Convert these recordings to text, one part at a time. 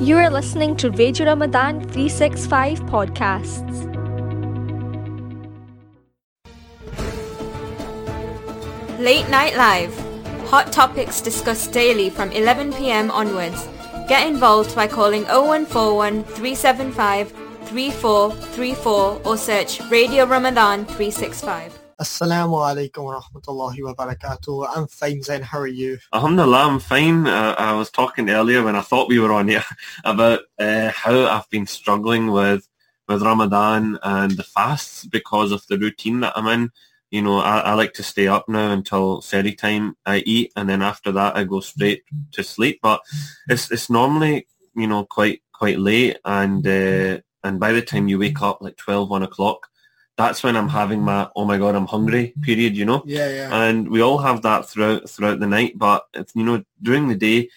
You are listening to Radio Ramadan 365 podcasts. Late Night Live. Hot topics discussed daily from 11 pm onwards. Get involved by calling 0141 375 3434 or search Radio Ramadan 365. Assalamu alaikum wa rahmatullahi wa barakatuh. I'm fine, Zen. How are you? Alhamdulillah, I'm fine. Uh, I was talking earlier when I thought we were on here about uh, how I've been struggling with with Ramadan and the fasts because of the routine that I'm in. You know, I, I like to stay up now until Sehri time I eat, and then after that I go straight to sleep. But it's it's normally you know quite quite late, and uh, and by the time you wake up like 12, 1 o'clock, that's when I'm having my oh my god I'm hungry period, you know. Yeah, yeah. And we all have that throughout throughout the night, but it's, you know during the day,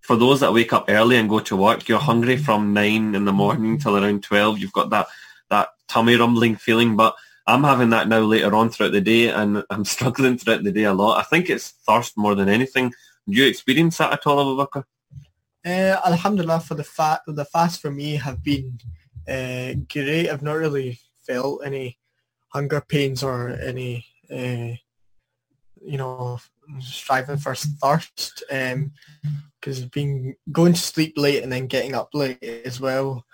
for those that wake up early and go to work, you're hungry from nine in the morning till around twelve. You've got that that tummy rumbling feeling, but I'm having that now later on throughout the day, and I'm struggling throughout the day a lot. I think it's thirst more than anything. Do you experience that at all, Abu Bakr? Uh, Alhamdulillah, for the fat, the fast for me have been uh, great. I've not really felt any hunger pains or any, uh, you know, striving for thirst. Because being going to sleep late and then getting up late as well.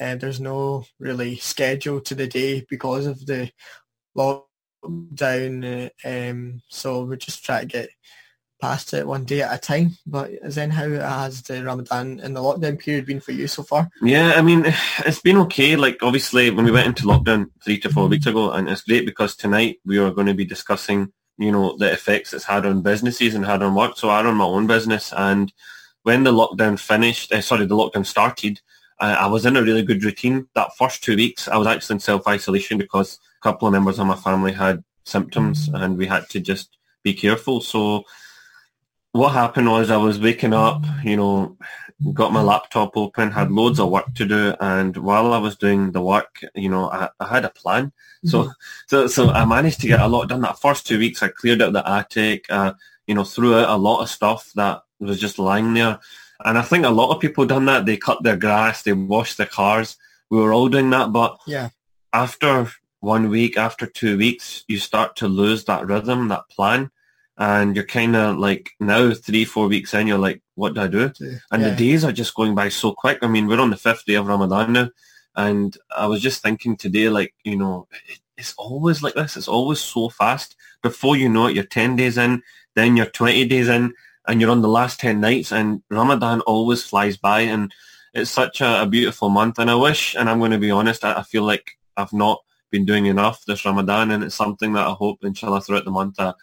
And there's no really schedule to the day because of the lockdown. Uh, um, so we just try to get past it one day at a time. But then how has the Ramadan and the lockdown period been for you so far? Yeah, I mean, it's been okay. Like, obviously, when we went into lockdown three to four weeks ago, and it's great because tonight we are going to be discussing, you know, the effects it's had on businesses and had on work. So I run my own business, and when the lockdown finished, uh, sorry, the lockdown started, I was in a really good routine. That first two weeks, I was actually in self-isolation because a couple of members of my family had symptoms, and we had to just be careful. So what happened was I was waking up, you know, got my laptop open, had loads of work to do, and while I was doing the work, you know, I, I had a plan. So, so, so I managed to get a lot done. That first two weeks, I cleared out the attic, uh, you know, threw out a lot of stuff that was just lying there. And I think a lot of people done that. They cut their grass, they washed their cars. We were all doing that, but Yeah. after one week, after two weeks, you start to lose that rhythm, that plan. And you're kind of like now three, four weeks in, you're like, what do I do? And Yeah. the days are just going by so quick. I mean, we're on the fifth day of Ramadan now. And I was just thinking today, like, you know, it- it's always like this. It's always so fast. Before you know it, you're 10 days in, then you're 20 days in, and you're on the last 10 nights. And Ramadan always flies by. And it's such a, a beautiful month. And I wish, and I'm going to be honest, I, I feel like I've not been doing enough this Ramadan. And it's something that I hope, inshallah, throughout the month, I,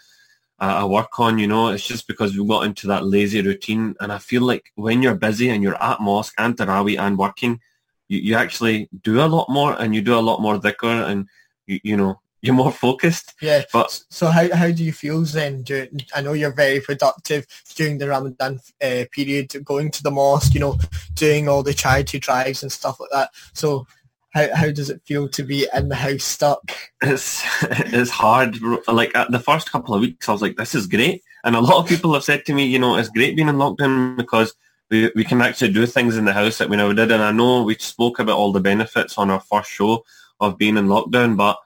I I work on, you know, it's just because we got into that lazy routine. And I feel like when you're busy and you're at mosque and Taraweeh and working, you, you actually do a lot more and you do a lot more dhikr and, you, you know, you're more focused. Yeah. But So how, how do you feel then? During, I know you're very productive during the Ramadan uh, period, going to the mosque, you know, doing all the charity drives and stuff like that. So how, how does it feel to be in the house stuck? it's it's hard. Like at the first couple of weeks, I was like, "This is great," and a lot of people have said to me, "You know, it's great being in lockdown because we we can actually do things in the house that we never did." And I know we spoke about all the benefits on our first show of being in lockdown, but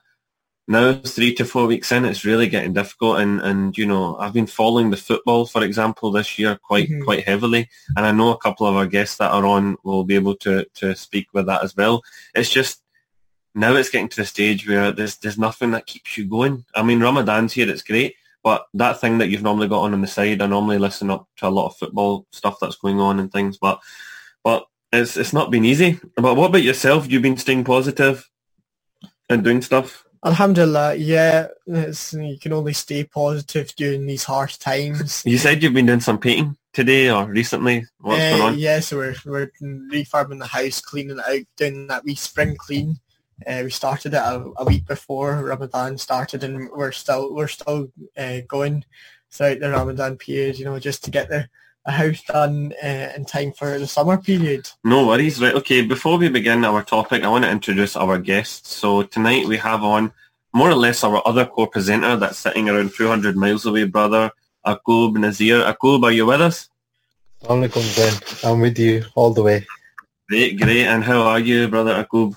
now three to four weeks in, it's really getting difficult. And and you know, I've been following the football, for example, this year quite Mhm. quite heavily, and I know a couple of our guests that are on will be able to to speak with that as well. It's just now it's getting to the stage where there's there's nothing that keeps you going. I mean, Ramadan's here, it's great, but that thing that you've normally got on on the side, I normally listen up to a lot of football stuff that's going on and things, but but it's it's not been easy. But what about yourself? You've been staying positive and doing stuff. Alhamdulillah, yeah, it's, you can only stay positive during these harsh times. You said you've been doing some painting today or recently. What's Uh, going on? Yeah, so we're, we're refurbing the house, cleaning it out, doing that wee spring clean. Uh, we started it a, a week before Ramadan started, and we're still we're still uh, going throughout the Ramadan period. You know, just to get the, the house done uh, in time for the summer period. No worries. Right. Okay. Before we begin our topic, I want to introduce our guests. So tonight we have on more or less our other co-presenter that's sitting around 200 miles away, brother Akub Nazir. Akub, are you with us? Assalamualaikum, Ben. I'm with you all the way. Great, great. And how are you, brother Akub?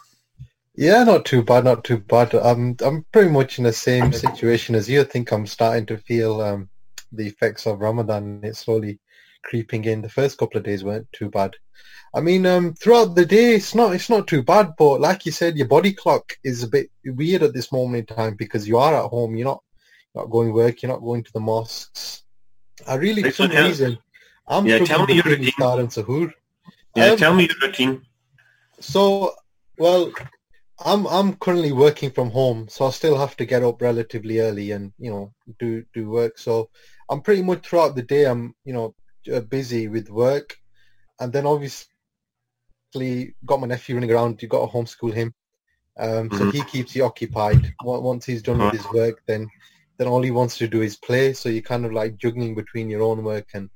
Yeah, not too bad, not too bad. I'm I'm pretty much in the same situation as you. I think I'm starting to feel um, the effects of Ramadan. It's slowly creeping in. The first couple of days weren't too bad. I mean, um, throughout the day, it's not it's not too bad. But like you said, your body clock is a bit weird at this moment in time because you are at home. You're not not going work. You're not going to the mosques. I really, for some reason, I'm yeah. Tell me your routine. and Sahur. Yeah, um, tell me your routine. So, well, I'm I'm currently working from home, so I still have to get up relatively early and you know do do work. So I'm pretty much throughout the day I'm you know busy with work, and then obviously got my nephew running around. You got to homeschool him, um, mm-hmm. so he keeps you occupied. Once he's done with his work, then then all he wants to do is play. So you're kind of like juggling between your own work and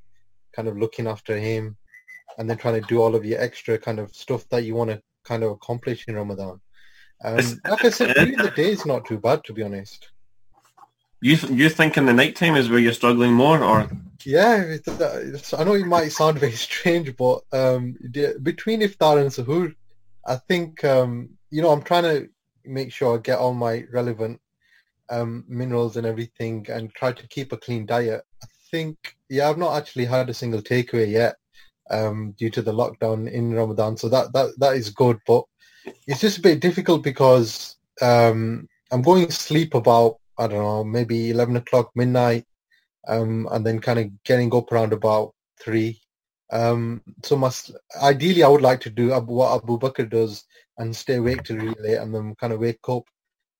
kind of looking after him, and then trying to do all of your extra kind of stuff that you want to kind of accomplish in Ramadan. Um, like I said, the day is not too bad, to be honest. You you think in the night time is where you're struggling more, or? Yeah, I know it might sound very strange, but um, between iftar and suhoor, I think um, you know I'm trying to make sure I get all my relevant um, minerals and everything, and try to keep a clean diet. I think yeah, I've not actually had a single takeaway yet um, due to the lockdown in Ramadan, so that that that is good, but it's just a bit difficult because um, I'm going to sleep about I don't know maybe eleven o'clock midnight, um, and then kind of getting up around about three. Um, so must ideally I would like to do what Abu Bakr does and stay awake till really late and then kind of wake up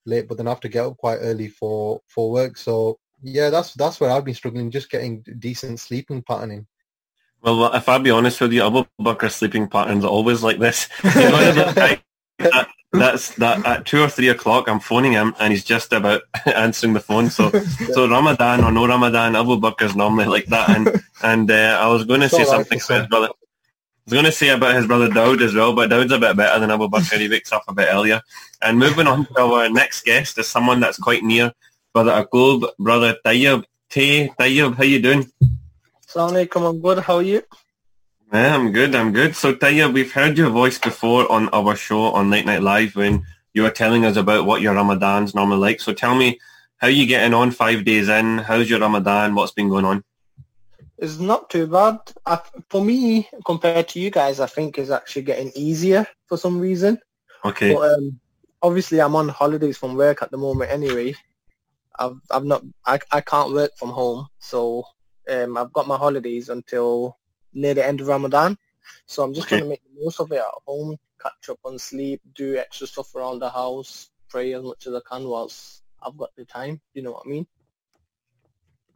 late, but then I have to get up quite early for for work. So yeah, that's that's where I've been struggling, just getting decent sleeping patterning. Well, if I be honest with you, Abu Bakr's sleeping patterns are always like this. that, that's that at two or three o'clock. I'm phoning him, and he's just about answering the phone. So, so Ramadan or no Ramadan, Abu Bakr is normally like that. And and uh, I was going to say something about his brother. I was going to say about his brother Dowd as well, but Dowd's a bit better than Abu Bakr. He wakes up a bit earlier. And moving on to our next guest is someone that's quite near brother Akub, brother Tayyib. Tay, Tayyib, how you doing? Assalamu alaikum, I'm good. How are you? Yeah, I'm good. I'm good. So Taya, we've heard your voice before on our show on Late Night Live when you were telling us about what your Ramadan's normally like. So tell me, how are you getting on five days in? How's your Ramadan? What's been going on? It's not too bad. I, for me, compared to you guys, I think it's actually getting easier for some reason. Okay. But, um, obviously, I'm on holidays from work at the moment anyway. I've, I've not, I, I can't work from home, so um, I've got my holidays until near the end of Ramadan. So I'm just okay. trying to make the most of it at home, catch up on sleep, do extra stuff around the house, pray as much as I can whilst I've got the time. You know what I mean?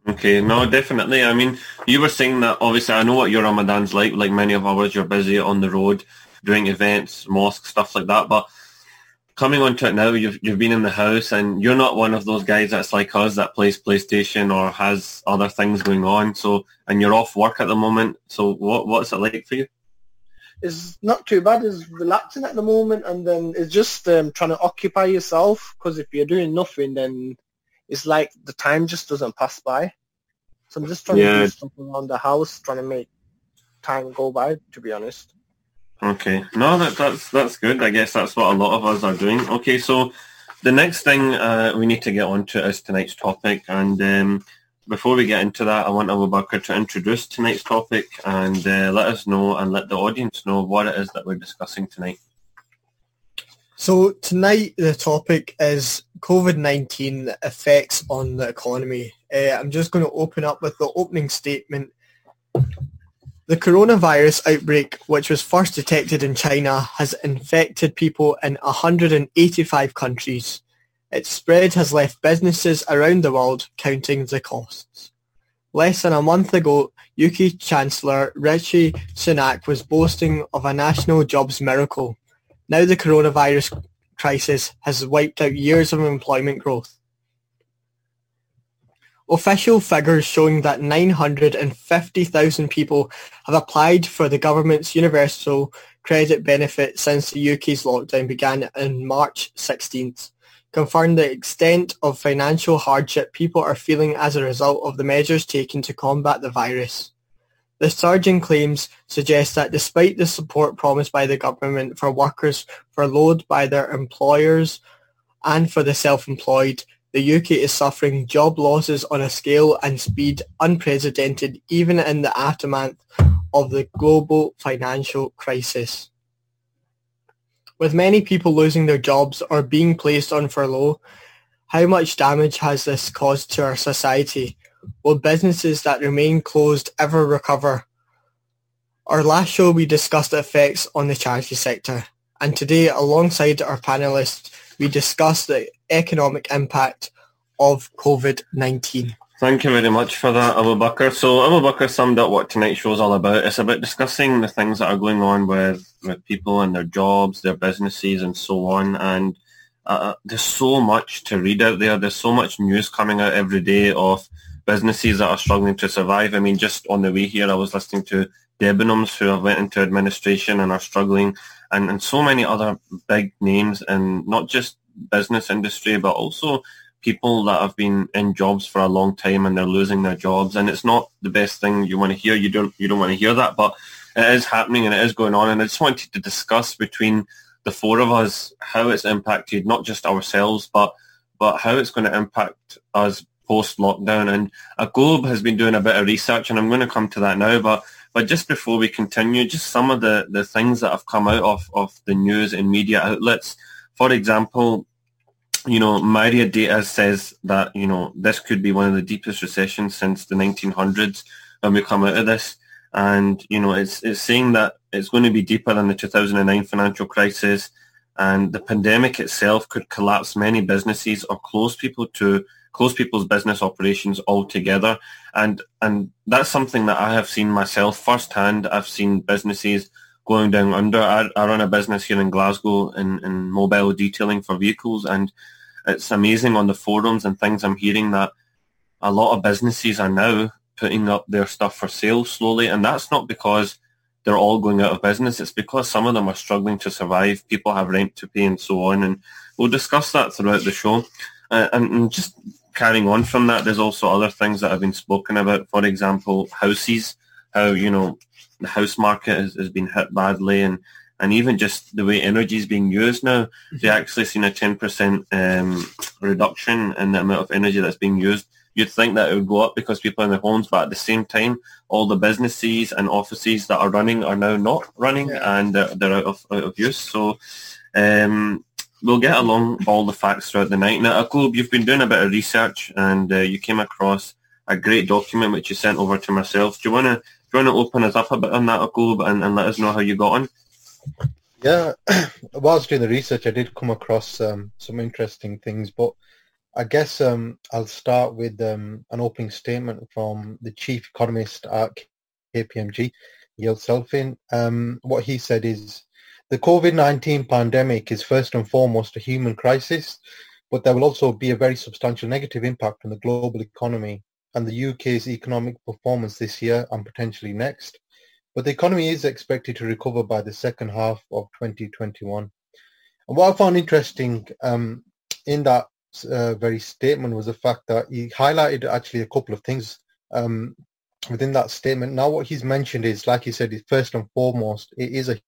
Okay, no, definitely. I mean, you were saying that obviously I know what your Ramadan's like. Like many of ours, you're busy on the road doing events, mosques, stuff like that. But coming onto it now, you've you've been in the house, and you're not one of those guys that's like us that plays PlayStation or has other things going on. So, and you're off work at the moment. So, what what's it like for you? It's not too bad. It's relaxing at the moment, and then it's just um, trying to occupy yourself. Because if you're doing nothing, then it's like the time just doesn't pass by. So I'm just trying yeah. to do stuff around the house, trying to make time go by. To be honest. Okay, no, that, that's that's good. I guess that's what a lot of us are doing. Okay, so the next thing uh, we need to get on to is tonight's topic, and um, before we get into that, I want Abu Bakr to introduce tonight's topic and uh, let us know and let the audience know what it is that we're discussing tonight. So tonight the topic is COVID-19 effects on the economy. Uh, I'm just going to open up with the opening statement the coronavirus outbreak, which was first detected in China, has infected people in 185 countries. Its spread has left businesses around the world counting the costs. Less than a month ago, UK Chancellor Rishi Sunak was boasting of a national jobs miracle. Now the coronavirus crisis has wiped out years of employment growth. Official figures showing that 950,000 people have applied for the government's universal credit benefit since the UK's lockdown began on March 16th confirm the extent of financial hardship people are feeling as a result of the measures taken to combat the virus. The surge in claims suggests that despite the support promised by the government for workers furloughed by their employers and for the self-employed, the UK is suffering job losses on a scale and speed unprecedented even in the aftermath of the global financial crisis. With many people losing their jobs or being placed on furlough, how much damage has this caused to our society? Will businesses that remain closed ever recover? Our last show we discussed the effects on the charity sector and today alongside our panellists we discuss the economic impact of COVID-19. Thank you very much for that, Abu Bakr. So Abu Bakr summed up what tonight's show is all about. It's about discussing the things that are going on with, with people and their jobs, their businesses and so on. And uh, there's so much to read out there. There's so much news coming out every day of businesses that are struggling to survive. I mean, just on the way here, I was listening to Debenhams who have went into administration and are struggling and, and so many other big names and not just business industry, but also people that have been in jobs for a long time and they're losing their jobs. And it's not the best thing you want to hear. You don't, you don't want to hear that, but it is happening and it is going on. And I just wanted to discuss between the four of us how it's impacted not just ourselves, but but how it's going to impact us post lockdown. And a Globe has been doing a bit of research, and I'm going to come to that now. But but just before we continue, just some of the, the things that have come out of, of the news and media outlets. For example, you know, Myriad data says that, you know, this could be one of the deepest recessions since the 1900s when we come out of this. And, you know, it's, it's saying that it's going to be deeper than the 2009 financial crisis and the pandemic itself could collapse many businesses or close people to close people's business operations altogether. And and that's something that I have seen myself firsthand. I've seen businesses going down under. I, I run a business here in Glasgow in, in mobile detailing for vehicles and it's amazing on the forums and things I'm hearing that a lot of businesses are now putting up their stuff for sale slowly and that's not because they're all going out of business. It's because some of them are struggling to survive. People have rent to pay and so on. And we'll discuss that throughout the show. Uh, and, and, just carrying on from that, there's also other things that have been spoken about. For example, houses, how, you know, the house market has, has been hit badly and, and even just the way energy is being used now, they actually seen a 10% um, reduction in the amount of energy that's being used. You'd think that it would go up because people are in their homes, but at the same time, all the businesses and offices that are running are now not running yeah. and they're, they're, out, of, out of use. So um, we'll get along all the facts throughout the night. Now, Akub, you've been doing a bit of research and uh, you came across a great document which you sent over to myself. Do you want to you to open us up a bit on that, Akub, and, and let us know how you got on? Yeah, while I was doing the research, I did come across um, some interesting things, but I guess um, I'll start with um, an opening statement from the chief economist at KPMG, Yael Selfin. Um, what he said is, the COVID-19 pandemic is first and foremost a human crisis, but there will also be a very substantial negative impact on the global economy and the UK's economic performance this year and potentially next. But the economy is expected to recover by the second half of 2021. And what I found interesting um, in that uh, very statement was the fact that he highlighted actually a couple of things um, within that statement. Now, what he's mentioned is, like he said, first and foremost, it is a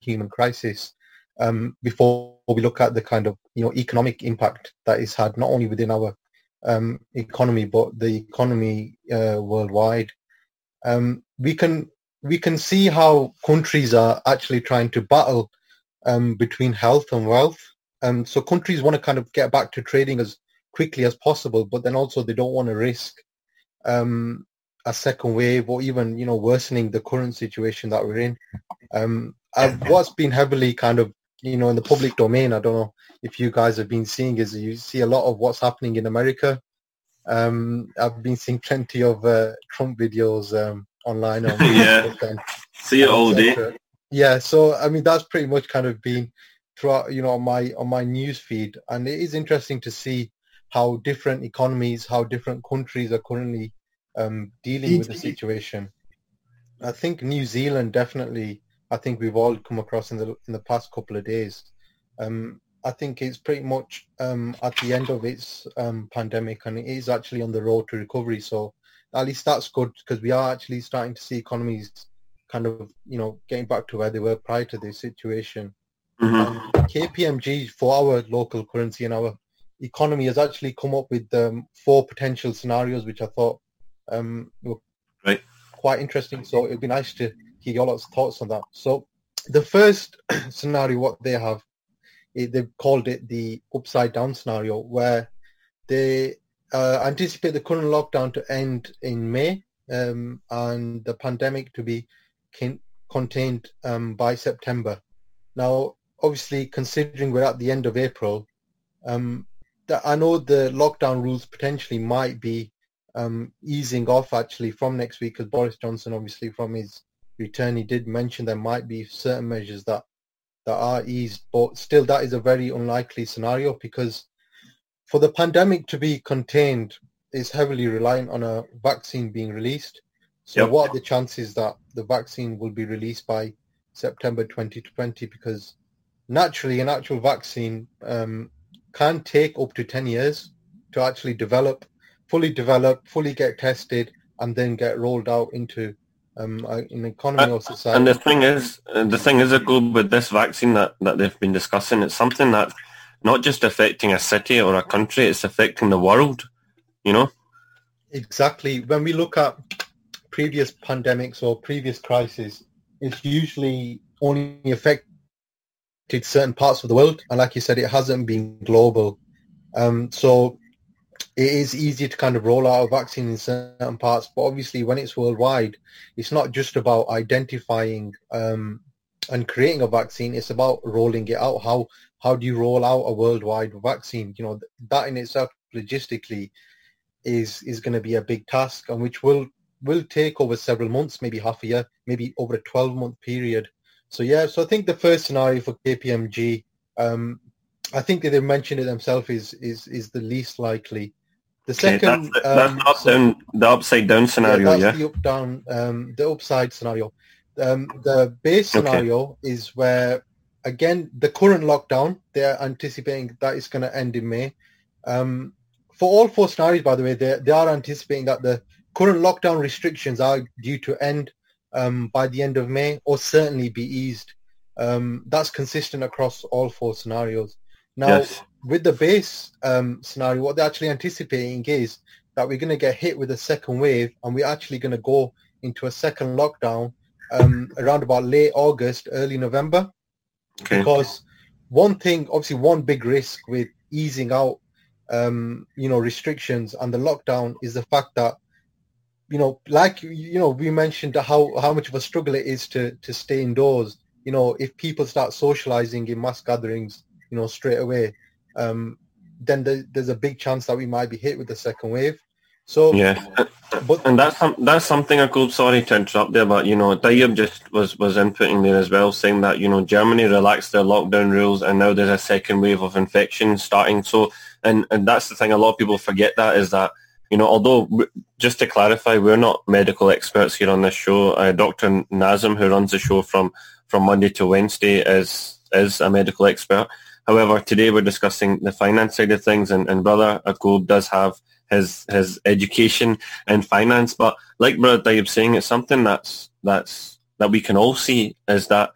human crisis. Um, before we look at the kind of you know economic impact that it's had not only within our um, economy but the economy uh, worldwide, um, we can we can see how countries are actually trying to battle um, between health and wealth. Um, so countries want to kind of get back to trading as quickly as possible, but then also they don't want to risk um, a second wave or even you know worsening the current situation that we're in. Um, what's been heavily kind of you know in the public domain, I don't know if you guys have been seeing, is you see a lot of what's happening in America. Um, I've been seeing plenty of uh, Trump videos um, online. On yeah, and, see it all day. Yeah, so I mean that's pretty much kind of been throughout, you know, on my on my news feed, and it is interesting to see how different economies, how different countries are currently um, dealing with the situation. I think New Zealand definitely. I think we've all come across in the in the past couple of days. Um, I think it's pretty much um, at the end of its um, pandemic, and it is actually on the road to recovery. So at least that's good because we are actually starting to see economies kind of, you know, getting back to where they were prior to this situation. Mhm. Um, KPMG for our local currency and our economy has actually come up with um, four potential scenarios, which I thought um, were Right. quite interesting. So it'd be nice to hear your lot's thoughts on that. So the first scenario, what they have, eh, they've called it the upside down scenario, where they uh, anticipate the current lockdown to end in May um, and the pandemic to be con- contained um, by September. Now, obviously, considering we're at the end of April, um, that I know the lockdown rules potentially might be um, easing off actually from next week, because Boris Johnson, obviously, from his return, he did mention there might be certain measures that that are eased, but still, that is a very unlikely scenario because for the pandemic to be contained is heavily reliant on a vaccine being released. So Yep. what are the chances that the vaccine will be released by September 2020? Because naturally, an actual vaccine um, can take up to 10 years to actually develop, fully develop, fully get tested, and then get rolled out into um, an economy or society. And the thing is, uh, the thing is, Ago, with this vaccine that, that they've been discussing, it's something that's not just affecting a city or a country, it's affecting the world, you know? Exactly. When we look at previous pandemics or previous crises, it's usually only affected certain parts of the world. And like you said, it hasn't been global. Um, so it is easy to kind of roll out a vaccine in certain parts. But obviously, when it's worldwide, it's not just about identifying um, and creating a vaccine. It's about rolling it out. How how do you roll out a worldwide vaccine? You know, that in itself, logistically, is is going to be a big task and which will will take over several months maybe half a year maybe over a 12 month period so yeah so i think the first scenario for kpmg um i think that they mentioned it themselves is is is the least likely the Okay, second that's, the, that's um, the, up, down, the upside down scenario, that's yeah? the up down um the upside scenario um the base Okay. scenario is where again the current lockdown they're anticipating that it's going to end in may um for all four scenarios by the way they, they are anticipating that the current lockdown restrictions are due to end um by the end of may or certainly be eased um that's consistent across all four scenarios now yes. With the base um, scenario, what they're actually anticipating is that we're going to get hit with a second wave and we're actually going to go into a second lockdown um, around about late August, early November. Okay. Because one thing, obviously one big risk with easing out, um, you know, restrictions and the lockdown is the fact that, you know, like, you know, we mentioned how, how much of a struggle it is to, to stay indoors. You know, if people start socializing in mass gatherings, you know, straight away, um, then there, there's a big chance that we might be hit with the second wave. So, Yeah. but And that's that's something I could sorry to interrupt there, but you know, Tayyip just was was inputting there as well, saying that you know Germany relaxed their lockdown rules, and now there's a second wave of infection starting. So, and and that's the thing. A lot of people forget that is that you know, although just to clarify, we're not medical experts here on this show. Uh, Dr. Nazim, who runs the show from from Monday to Wednesday, is is a medical expert. However, today we're discussing the finance side of things, and, and brother Akub does have his his education in finance. But like Brother Tayyip saying, it's something that's that's that we can all see is that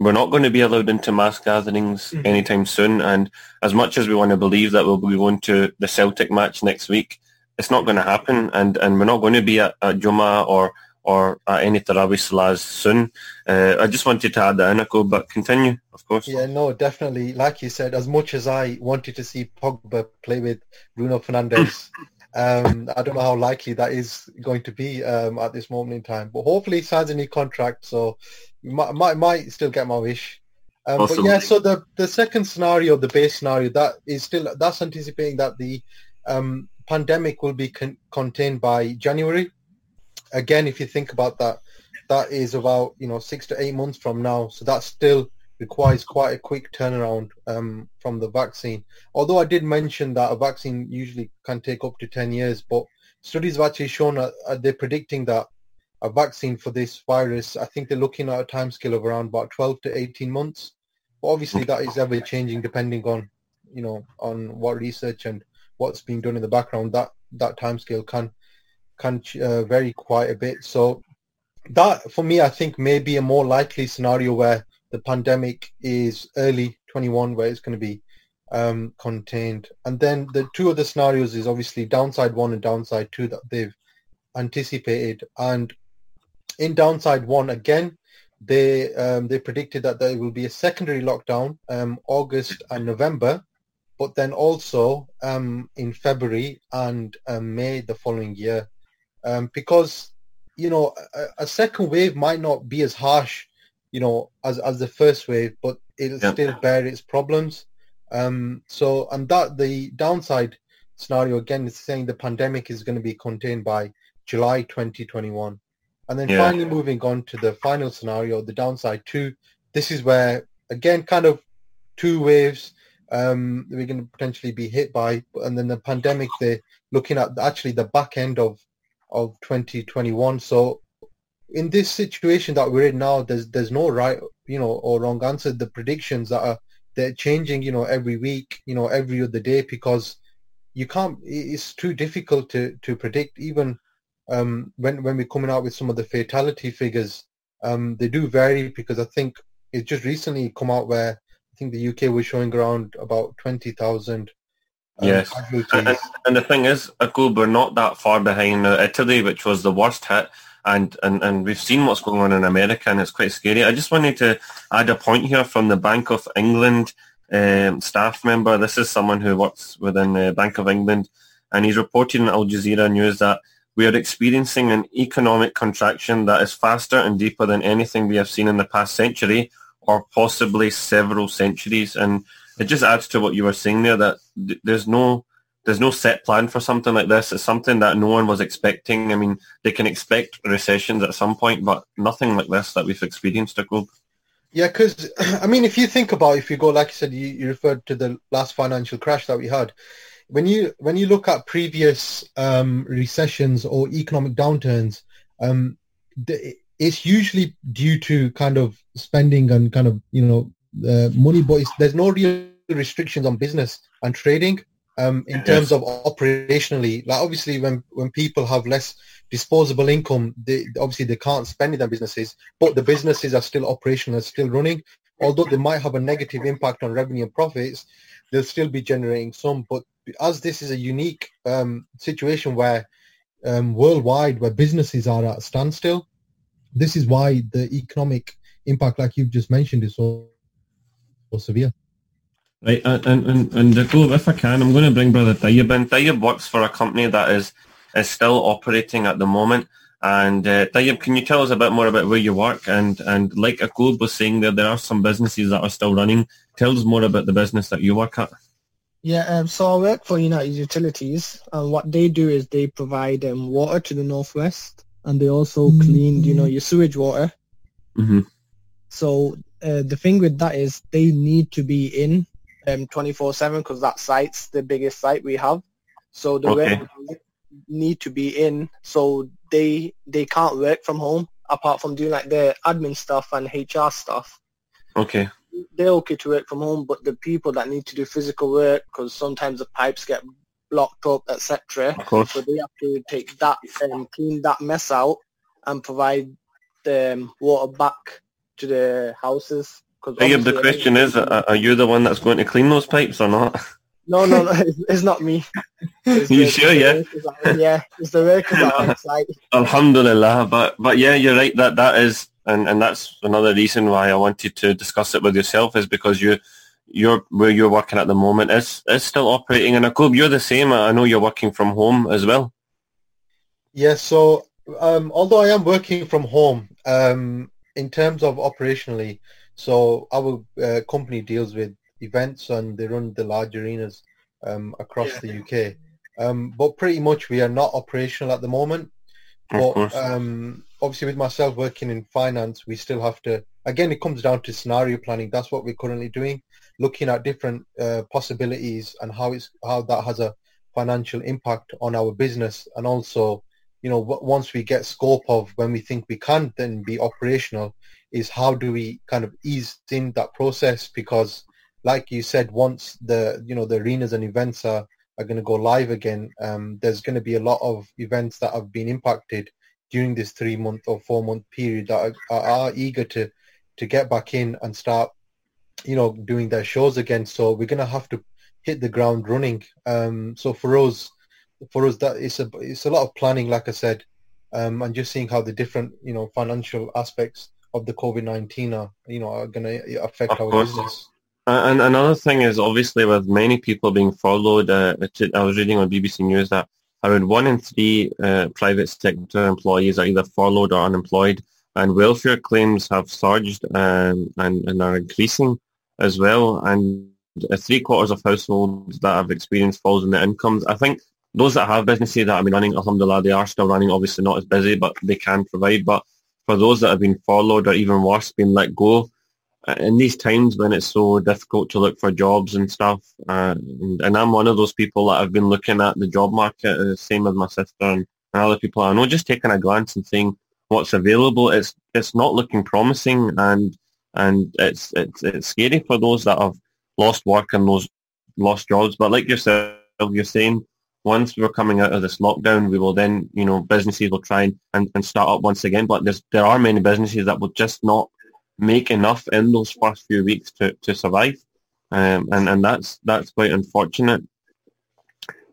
we're not going to be allowed into mass gatherings Mhm. anytime soon. And as much as we want to believe that we'll be going to the Celtic match next week, it's not going to happen. And and we're not going to be at, at Juma or or at any Tarawih Salahs soon. Uh, I just wanted to add that in, but continue, of course. yeah, no, definitely. Like you said, as much as I wanted to see Pogba play with Bruno Fernandes, um, I don't know how likely that is going to be um, at this moment in time. But hopefully he signs a new contract, so might, might, might still get my wish. Um, but yeah, so the, the second scenario, the base scenario, that is still, that's anticipating that the um, pandemic will be con- contained by January. Again, if you think about that, that is about, you know, six to eight months from now. So that still requires quite a quick turnaround um, from the vaccine. Although I did mention that a vaccine usually can take up to 10 years, but studies have actually shown that uh, they're predicting that a vaccine for this virus, I think they're looking at a timescale of around about 12 to 18 months. But obviously that is ever changing depending on, you know, on what research and what's being done in the background. That that timescale can can uh, vary quite a bit. So that, for me, I think may be a more likely scenario where the pandemic is early 21, where it's going to be um, contained. And then the two other scenarios is obviously downside one and downside two that they've anticipated. And in downside one, again, they um, they predicted that there will be a secondary lockdown um, August and November, but then also um, in February and um, May the following year, um, because you know a, a, second wave might not be as harsh, you know, as as the first wave, but it'll still bear its problems. Um, so and that the downside scenario again is saying the pandemic is going to be contained by July 2021. And then yeah. finally moving on to the final scenario, the downside two. This is where, again, kind of two waves um, we're going to potentially be hit by. And then the pandemic, they're looking at actually the back end of, of 2021. So in this situation that we're in now, there's there's no right, you know, or wrong answer. The predictions that are they're changing, you know, every week, you know, every other day because you can't. It's too difficult to to predict. Even um, when when we're coming out with some of the fatality figures, um, they do vary because I think it just recently come out where I think the UK was showing around about twenty thousand. Um, yes, and, and, the thing is, Aqub, we're not that far behind uh, Italy, which was the worst hit, and, and and we've seen what's going on in America, and it's quite scary. I just wanted to add a point here from the Bank of England um, staff member. This is someone who works within the Bank of England, and he's reporting in Al Jazeera News that we are experiencing an economic contraction that is faster and deeper than anything we have seen in the past century or possibly several centuries. And it just adds to what you were saying there that th- there's no there's no set plan for something like this. It's something that no one was expecting. I mean, they can expect recessions at some point, but nothing like this that we've experienced at Globe. Yeah, because I mean, if you think about, if you go, like you said, you, you referred to the last financial crash that we had when you when you look at previous um, recessions or economic downturns, um, the, it's usually due to kind of spending and kind of you know uh, money, but there's no real restrictions on business and trading um, in terms of operationally. Like obviously, when when people have less disposable income, they obviously they can't spend in their businesses, but the businesses are still operational, still running. Although they might have a negative impact on revenue and profits, they'll still be generating some. But as this is a unique um, situation where um, worldwide where businesses are at standstill, this is why the economic impact, like you've just mentioned, is so, so severe. Right, and and and go if I can, I'm going to bring Brother Tayyib in. Tayyib works for a company that is is still operating at the moment. And uh, Tayyib, can you tell us a bit more about where you work? And and like Aqub was saying, there there are some businesses that are still running. Tell us more about the business that you work at. Yeah, um, so I work for United Utilities, and what they do is they provide um, water to the northwest, and they also mm-hmm. clean, you know, your sewage water. Mm-hmm. So uh, the thing with that is they need to be in um, 24/7 because that site's the biggest site we have. So the okay. need to be in, so they they can't work from home apart from doing like the admin stuff and HR stuff. Okay they're okay to work from home, but the people that need to do physical work, because sometimes the pipes get blocked up, etc. So they have to take that and clean that mess out and provide the um, water back to the houses. Yeah, the question is, are you the one that's going to clean those pipes or not? No, no, no, it's not me. It's you the, sure? Yeah. yeah, it's the workers on site. Alhamdulillah, but but yeah, you're right. That that is and and that's another reason why I wanted to discuss it with yourself is because you you're where you're working at the moment is is still operating in a club. You're the same. I know you're working from home as well. Yes. So um, although I am working from home, um, in terms of operationally, so our uh, company deals with events and they run the large arenas um, across yeah. the UK. Um, but pretty much we are not operational at the moment. But um, obviously with myself working in finance, we still have to, again, it comes down to scenario planning. That's what we're currently doing, looking at different uh, possibilities and how it's, how that has a financial impact on our business. And also, you know, once we get scope of when we think we can then be operational is how do we kind of ease in that process? Because like you said, once the, you know, the arenas and events are, are going to go live again. Um, there's going to be a lot of events that have been impacted during this three month or four month period that are, are eager to to get back in and start, you know, doing their shows again. So we're going to have to hit the ground running. Um, so for us, for us, that it's a it's a lot of planning, like I said, um, and just seeing how the different you know financial aspects of the COVID nineteen are you know are going to affect Of our course. business. And another thing is obviously with many people being furloughed. uh, I was reading on BBC News that around one in three uh, private sector employees are either furloughed or unemployed, and welfare claims have surged um, and, and are increasing as well. And uh, three quarters of households that have experienced falls in their incomes. I think those that have businesses that have been running, alhamdulillah, they are still running, obviously not as busy, but they can provide. But for those that have been furloughed or even worse, been let go, uh, in these times when it's so difficult to look for jobs and stuff, uh, and, and I'm one of those people that have been looking at the job market, the same as my sister and, and other people I know, just taking a glance and seeing what's available. It's it's not looking promising, and and it's it's it's scary for those that have lost work and those lost jobs. But like yourself, you're saying, once we're coming out of this lockdown, we will then, you know, businesses will try and, and, and start up once again. But there's there are many businesses that will just not make enough in those first few weeks to, to survive. Um, and, and that's that's quite unfortunate.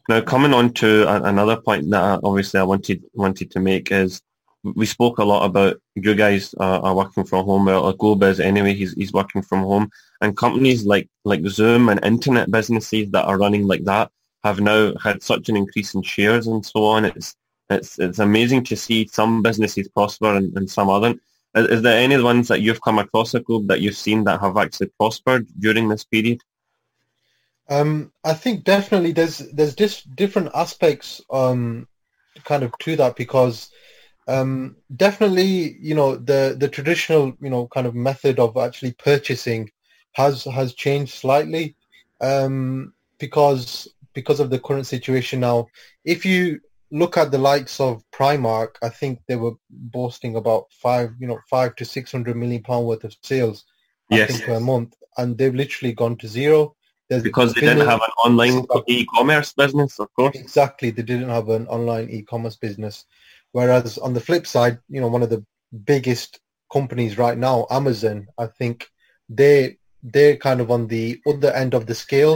Now coming on to a, another point that I, obviously I wanted wanted to make is we spoke a lot about you guys uh, are working from home. Well, GoBiz anyway, he's he's working from home, and companies like like Zoom and internet businesses that are running like that have now had such an increase in shares and so on. It's it's it's amazing to see some businesses prosper and, and some aren't. Is, is there any ones that you've come across a group that you've seen that have actually prospered during this period? Um, I think definitely there's there's different aspects um, kind of to that because um, definitely you know the the traditional you know kind of method of actually purchasing has has changed slightly um, because because of the current situation now. If you look at the likes of Primark, I think they were boasting about five you know five to six hundred million pound worth of sales I Yes. think per month, and they've literally gone to zero. There's Because they didn't have an online e-commerce business, of course. Exactly, they didn't have an online e-commerce business. Whereas on the flip side, you know, one of the biggest companies right now, Amazon, I think they they're kind of on the other end of the scale.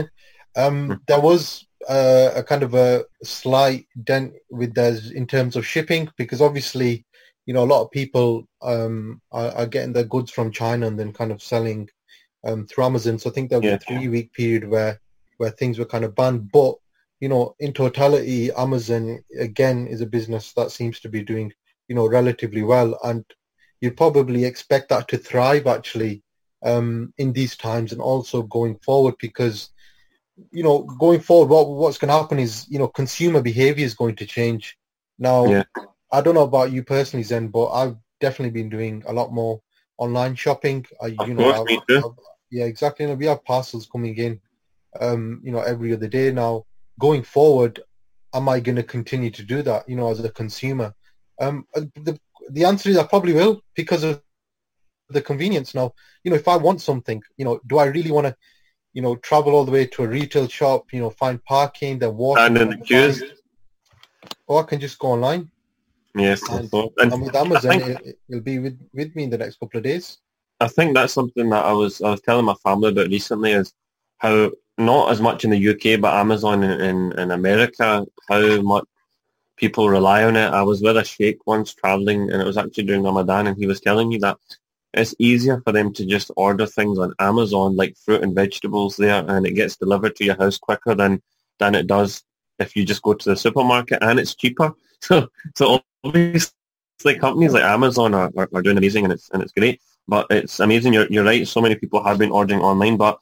Um, there was uh, a kind of a slight dent with theirs in terms of shipping because obviously, you know, a lot of people um, are, are getting their goods from China and then kind of selling um, through Amazon. So I think there was Yeah. a three-week period where where things were kind of banned, but you know, in totality, Amazon again is a business that seems to be doing, you know, relatively well, and you'd probably expect that to thrive actually um, in these times and also going forward because, you know, going forward, what what's going to happen is, you know, consumer behavior is going to change. Now, Yeah. I don't know about you personally, Zen, but I've definitely been doing a lot more online shopping. I, Of you know, course, I've-. I've- yeah, exactly. You know, we have parcels coming in, um, you know, every other day now going forward, am I going to continue to do that? You know, as a consumer, um, the the answer is I probably will because of the convenience. Now, you know, if I want something, you know, do I really want to, you know, travel all the way to a retail shop, you know, find parking, then walk, And in the queues. or I can just go online. Yes. And, and and with Amazon, think- it, it'll be with with me in the next couple of days. I think that's something that I was I was telling my family about recently is how not as much in the UK but Amazon in, in, in America how much people rely on it. I was with a sheikh once traveling and it was actually during Ramadan and he was telling me that it's easier for them to just order things on Amazon like fruit and vegetables there and it gets delivered to your house quicker than than it does if you just go to the supermarket and it's cheaper. So so obviously companies like Amazon are, are, are doing amazing and it's and it's great but it's amazing. You're, you're right. So many people have been ordering online, but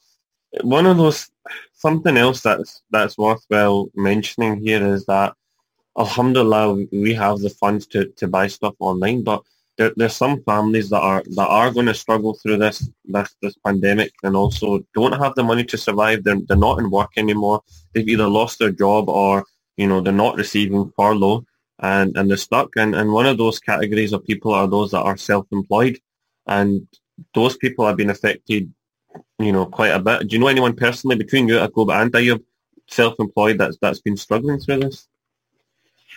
one of those something else that's that's worthwhile mentioning here is that Alhamdulillah we have the funds to, to buy stuff online, but there, there's some families that are that are going to struggle through this this this pandemic and also don't have the money to survive. They're they're not in work anymore. They've either lost their job or you know they're not receiving furlough and and they're stuck. And and one of those categories of people are those that are self-employed and those people have been affected, you know, quite a bit. Do you know anyone personally between you, Akub and Tayyub, self-employed that's that's been struggling through this?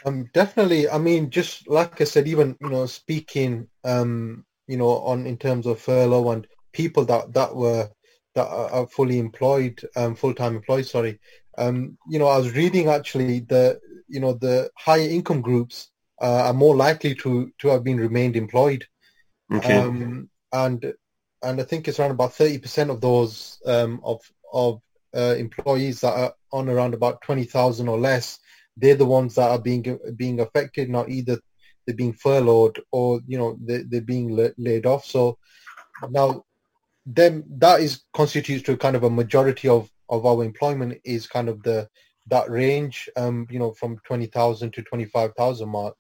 Um, definitely. I mean, just like I said, even you know, speaking, um, you know, on in terms of furlough and people that that were that are fully employed, um, full-time employed. Sorry, um, you know, I was reading actually the you know the higher income groups uh, are more likely to to have been remained employed. Okay. Um, and and I think it's around about thirty percent of those um, of of uh, employees that are on around about twenty thousand or less. They're the ones that are being being affected. Not either they're being furloughed or you know they, they're being la- laid off. So now, them that is constitutes to kind of a majority of of our employment is kind of the that range. Um, you know, from twenty thousand to twenty five thousand mark.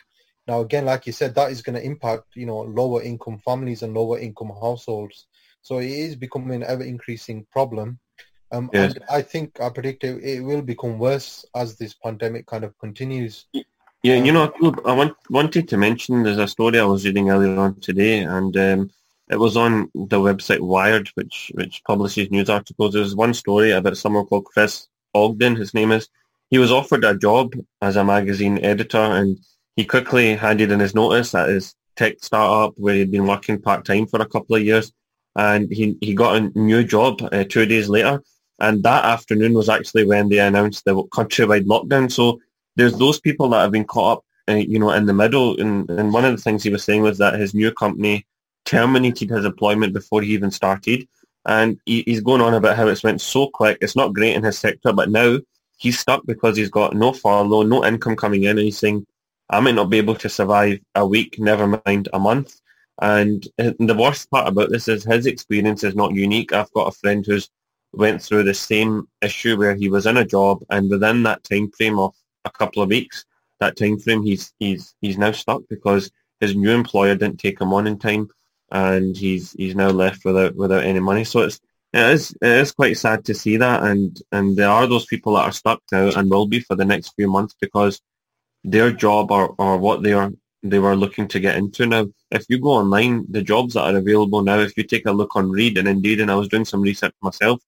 Now, again, like you said, that is going to impact, you know, lower income families and lower income households. So it is becoming an ever increasing problem. Um, Yes. And I think I predict it, it will become worse as this pandemic kind of continues. Yeah, you know, I want, wanted to mention there's a story I was reading earlier on today, and um, it was on the website Wired, which which publishes news articles. There's one story about someone called Chris Ogden, his name is. He was offered a job as a magazine editor, and he quickly handed in his notice at his tech startup where he'd been working part-time for a couple of years, and he, he got a new job uh, two days later. And that afternoon was actually when they announced the countrywide lockdown. So there's those people that have been caught up, uh, you know, in the middle. And, and one of the things he was saying was that his new company terminated his employment before he even started. And he, he's going on about how it's went so quick. It's not great in his sector, but now he's stuck because he's got no furlough, no income coming in. And he's saying, I might not be able to survive a week, never mind a month. And uh, the worst part about this is his experience is not unique. I've got a friend who's went through the same issue where he was in a job and within that time frame of a couple of weeks, that time frame he's he's he's now stuck because his new employer didn't take him on in time and he's he's now left without without any money. So it's it is it is quite sad to see that and and there are those people that are stuck now and will be for the next few months because their job or, or what they are they were looking to get into now. If you go online, the jobs that are available now, if you take a look on Reed and Indeed, and I was doing some research myself,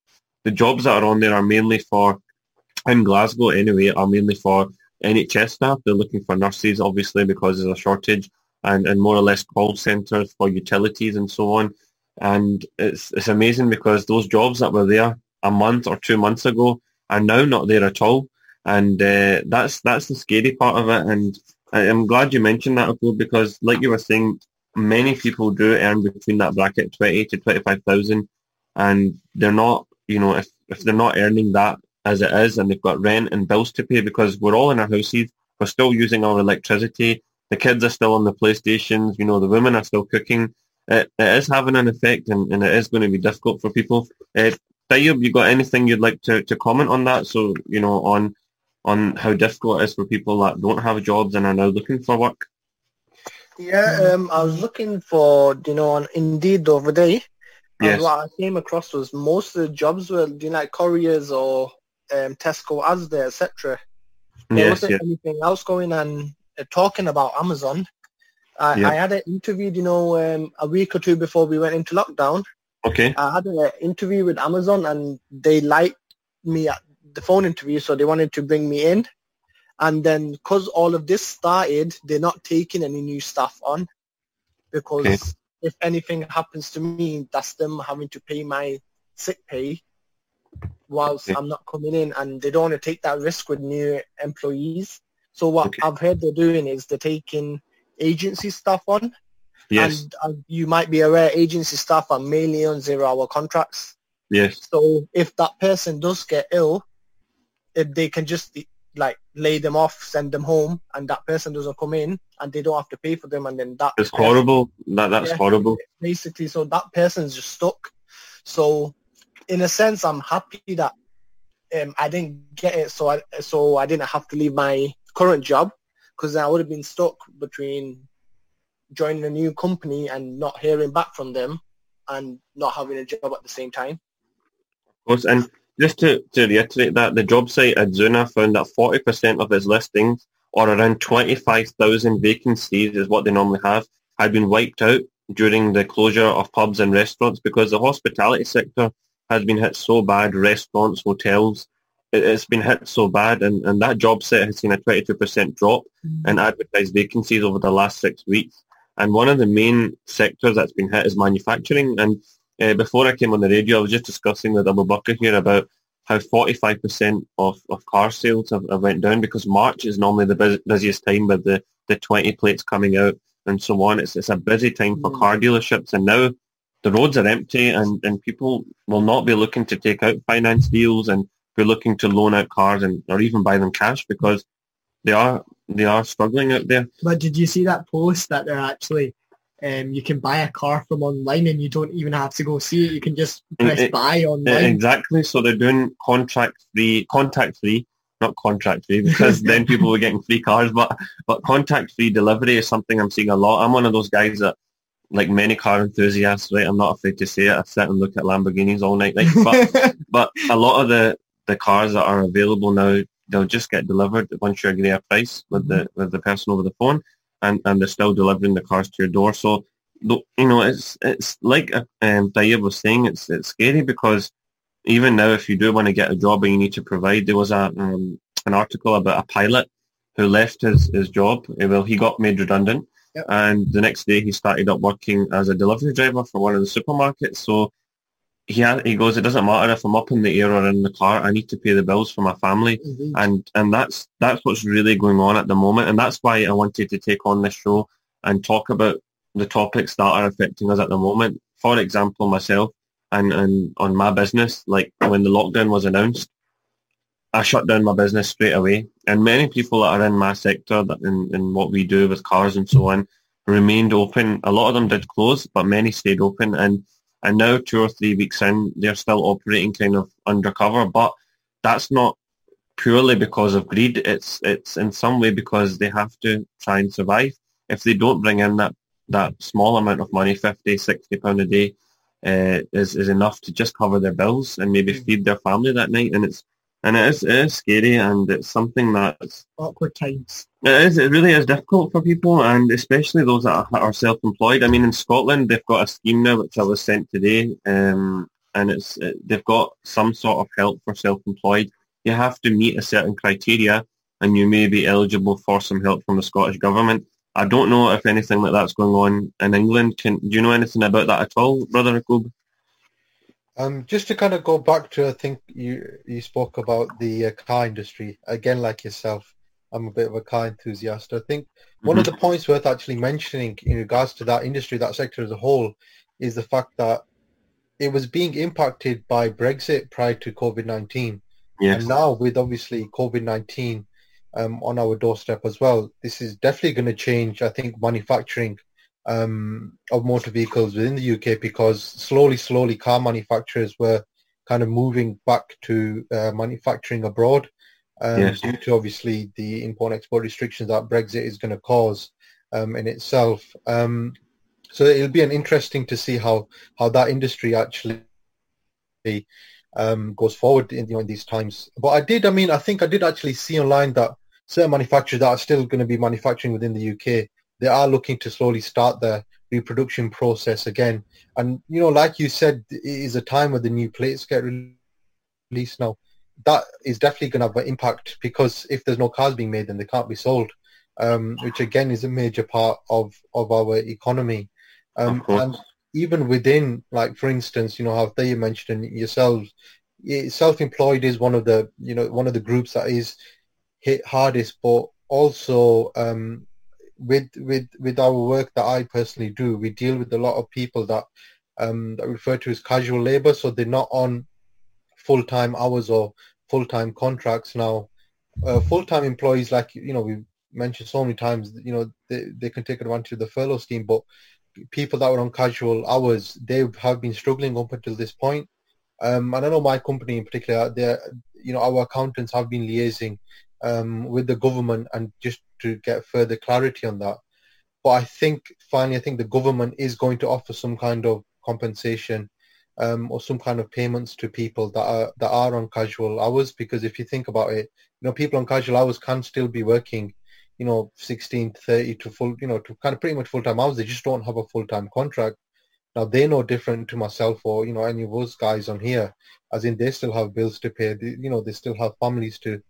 the jobs that are on there are mainly for, in Glasgow anyway, are mainly for NHS staff. They're looking for nurses, obviously, because there's a shortage, and, and more or less call centres for utilities and so on. And it's, it's amazing because those jobs that were there a month or two months ago are now not there at all. And uh, that's that's the scary part of it. And I, I'm glad you mentioned that, Abdul, because like you were saying, many people do earn between that bracket, 20 to 25,000, and they're not, you know, if, if they're not earning that as it is and they've got rent and bills to pay because we're all in our houses, we're still using our electricity, the kids are still on the PlayStations, you know, the women are still cooking. It, it is having an effect and, and it is going to be difficult for people. Uh, Tayyub, you got anything you'd like to, to comment on that? So, you know, on on how difficult it is for people that don't have jobs and are now looking for work? Yeah, um, I was looking for, you know, on Indeed the other day. Yes. And what I came across was most of the jobs were, know, like couriers or um, Tesco, Asda, etc. There Yes, wasn't yes. anything else going and uh, talking about Amazon. I, Yeah. I had an interview, you know, um, a week or two before we went into lockdown. Okay. I had an interview with Amazon and they liked me at the phone interview, so they wanted to bring me in. And then because all of this started, they're not taking any new staff on because. If anything happens to me, that's them having to pay my sick pay whilst Okay. I'm not coming in and they don't want to take that risk with new employees. So what Okay. I've heard they're doing is they're taking agency staff on Yes. and uh, you might be aware agency staff are mainly on zero-hour contracts. Yes. So if that person does get ill, if they can just like lay them off, send them home, and that person doesn't come in, and they don't have to pay for them, and then that It's person- horrible. That that's Yeah. horrible. basically. So that person's just stuck. So in a sense, I'm happy that um, I didn't get it, so I so I didn't have to leave my current job because I would have been stuck between joining a new company and not hearing back from them and not having a job at the same time. Of course. And just to, to reiterate that, the job site Adzuna found that 40% of its listings, or around 25,000 vacancies is what they normally have, had been wiped out during the closure of pubs and restaurants because the hospitality sector has been hit so bad, restaurants, hotels, it, it's been hit so bad, and, and that job set has seen a 22% drop mm. in advertised vacancies over the last six weeks. And one of the main sectors that's been hit is manufacturing. And uh, before I came on the radio, I was just discussing with Abu Bakr here about how 45% of, of car sales have, have went down because March is normally the bus- busiest time with the, the 20 plates coming out and so on. It's, it's a busy time for Mm. car dealerships and now the roads are empty and, and people will not be looking to take out finance deals and be looking to loan out cars and or even buy them cash because they are they are struggling out there. But did you see that post that they're actually, um, you can buy a car from online and you don't even have to go see it. You can just press it- buy Yeah, online. exactly. So they're doing contract free, contact free, not contract free, because then people were getting free cars. But but contact free delivery is something I'm seeing a lot. I'm one of those guys that, like many car enthusiasts, right? I'm not afraid to say it. I sit and look at Lamborghinis all night, like, but but a lot of the the cars that are available now, they'll just get delivered once you agree a price with the with the person over the phone, and and they're still delivering the cars to your door. So you know, it's it's like uh, um, was saying, it's it's scary because even now, if you do want to get a job and you need to provide, there was a um, an article about a pilot who left his, his job. Uh, Well, he got made redundant, Yep. and the next day he started up working as a delivery driver for one of the supermarkets. So he he goes, it doesn't matter if I'm up in the air or in the car. I need to pay the bills for my family Indeed. and and that's that's what's really going on at the moment and that's why I wanted to take on this show and talk about the topics that are affecting us at the moment. For example, myself and, and on my business, like when the lockdown was announced, I shut down my business straight away. And many people that are in my sector, that in, in what we do with cars and so on, remained open. A lot of them did close, but many stayed open. And and now two or three weeks in, they're still operating kind of undercover. But that's not purely because of greed. It's it's in some way because they have to try and survive. If they don't bring in that that small amount of money, 50, 60 pound a day, uh, is is enough to just cover their bills and maybe Mm. feed their family that night. And it's and it is, it is scary and it's something that's Awkward times. it is. It really is difficult for people, and especially those that are, are self-employed. I mean, in Scotland, they've got a scheme now, which I was sent today, um, and it's it, they've got some sort of help for self-employed. You have to meet a certain criteria, and you may be eligible for some help from the Scottish government. I don't know if anything like that's going on in England. Can do you know anything about that at all, Brother Akub? Um, just to kind of go back to, I think you you spoke about the uh, car industry again, like yourself. I'm a bit of a car enthusiast. I think one of the points worth actually mentioning in regards to that industry, that sector as a whole, is the fact that it was being impacted by Brexit prior to COVID-19. Yes. And now with obviously COVID-19 um, on our doorstep as well, this is definitely going to change, I think, manufacturing um, of motor vehicles within the UK because slowly, slowly car manufacturers were kind of moving back to uh, manufacturing abroad um, Yes. due to obviously the import and export restrictions that Brexit is going to cause um, in itself. Um, so it'll be an interesting to see how, how that industry actually um, goes forward in, you know, in these times. But I did, I mean, I think I did actually see online that certain manufacturers that are still going to be manufacturing within the UK, they are looking to slowly start the reproduction process again. And, you know, like you said, it is a time where the new plates get released now. That is definitely going to have an impact because if there's no cars being made, then they can't be sold, um, which again is a major part of, of our economy. Um, Of and even within, like, for instance, you know, how they mentioned yourselves, self-employed is one of the, you know, one of the groups that is hit hardest, but also um, with with with our work that I personally do, we deal with a lot of people that um, that refer to as casual labor, so they're not on full-time hours or full-time contracts now. Uh, full-time employees, like you know, we mentioned so many times, you know, they, they can take advantage of the furlough scheme, but people that were on casual hours, they have been struggling up until this point. Um, and I know my company in particular, they you know, our accountants have been liaising um, with the government and just to get further clarity on that. But I think finally, I think the government is going to offer some kind of compensation um, or some kind of payments to people that are that are on casual hours. Because if you think about it, you know, people on casual hours can still be working, you know, 16, 30 to full, you know, to kind of pretty much full time hours. They just don't have a full time contract. Now they're no different to myself or you know any of those guys on here, as in they still have bills to pay. They, you know they still have families to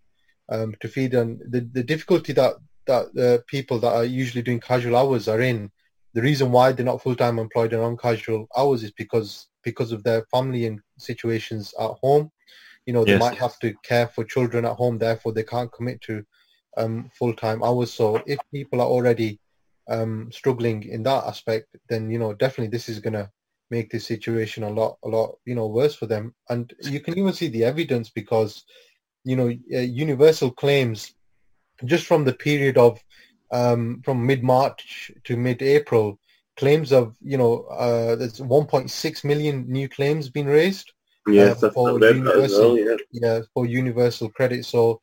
um, to feed, and the the difficulty that that uh, people that are usually doing casual hours are in. The reason why they're not full time employed and on casual hours is because because of their family and situations at home. You know, they Yes. might have to care for children at home, therefore they can't commit to um, full time hours. So if people are already um, struggling in that aspect, then you know definitely this is gonna make this situation a lot a lot you know worse for them. And you can even see the evidence because you know uh, Universal claims just from the period of um, from mid March to mid April claims of you know uh, there's 1.6 million new claims being raised Yes, Uh, for as well, yeah. yeah, for universal credit. So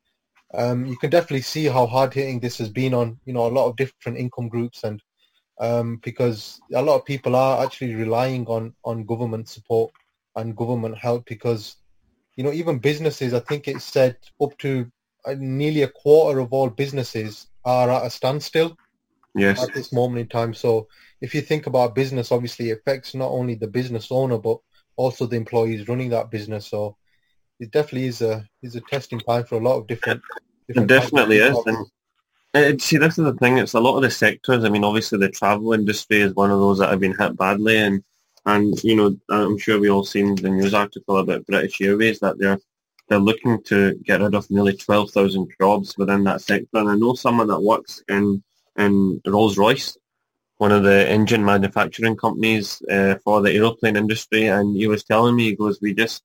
um, you can definitely see how hard hitting this has been on you know a lot of different income groups and um, because a lot of people are actually relying on on government support and government help because you know even businesses I think it said up to uh, nearly a quarter of all businesses are at a standstill Yes. at this moment in time. So if you think about business, obviously it affects not only the business owner but also the employees running that business. So it definitely is a is a testing time for a lot of different. It different of definitely is. And see, this is the thing. It's a lot of the sectors. I mean, obviously, the travel industry is one of those that have been hit badly, and and you know, I'm sure we all seen the news article about British Airways that they're they're looking to get rid of nearly 12,000 jobs within that sector. And I know someone that works in in Rolls Royce, one of the engine manufacturing companies uh, for the aeroplane industry, and he was telling me, he goes, we just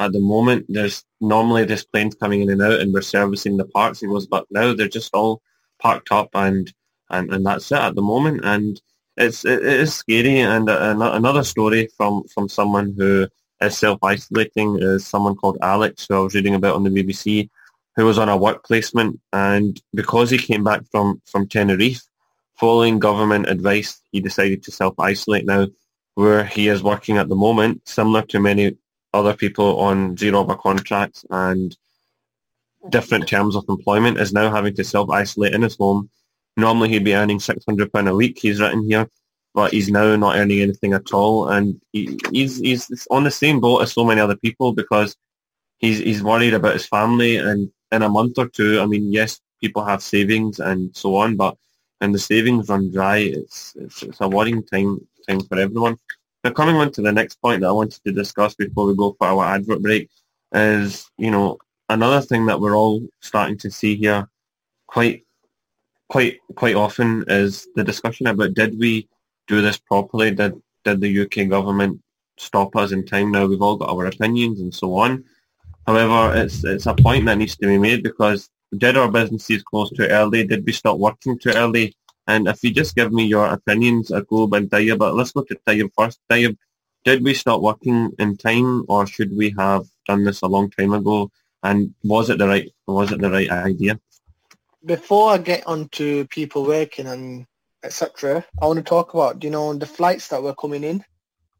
at the moment there's normally there's planes coming in and out and we're servicing the parts. He goes, but now they're just all parked up and and, and that's it at the moment. And it's it, it is scary. And uh, another story from from someone who is self isolating is someone called Alex, who I was reading about on the BBC, who was on a work placement, and because he came back from from Tenerife, following government advice, he decided to self isolate now. Where he is working at the moment, similar to many other people on zero hour contracts and different terms of employment, is now having to self isolate in his home. Normally he'd be earning six hundred pound a week. He's written here, but he's now not earning anything at all, and he, he's he's on the same boat as so many other people because he's he's worried about his family. And in a month or two, I mean, yes, people have savings and so on, but when the savings run dry, it's it's, it's a worrying time time for everyone. Now, coming on to the next point that I wanted to discuss before we go for our advert break is, you know, another thing that we're all starting to see here quite quite quite often is the discussion about did we do this properly? Did did the UK government stop us in time? Now we've all got our opinions and so on. However, it's it's a point that needs to be made because did our businesses close too early? Did we stop working too early? And if you just give me your opinions, Akub and Tayyib, but let's go to Tayyib first. Tayyib, did we stop working in time or should we have done this a long time ago? And was it the right was it the right idea? Before I get on to people working and etc., I want to talk about, you know, the flights that were coming in.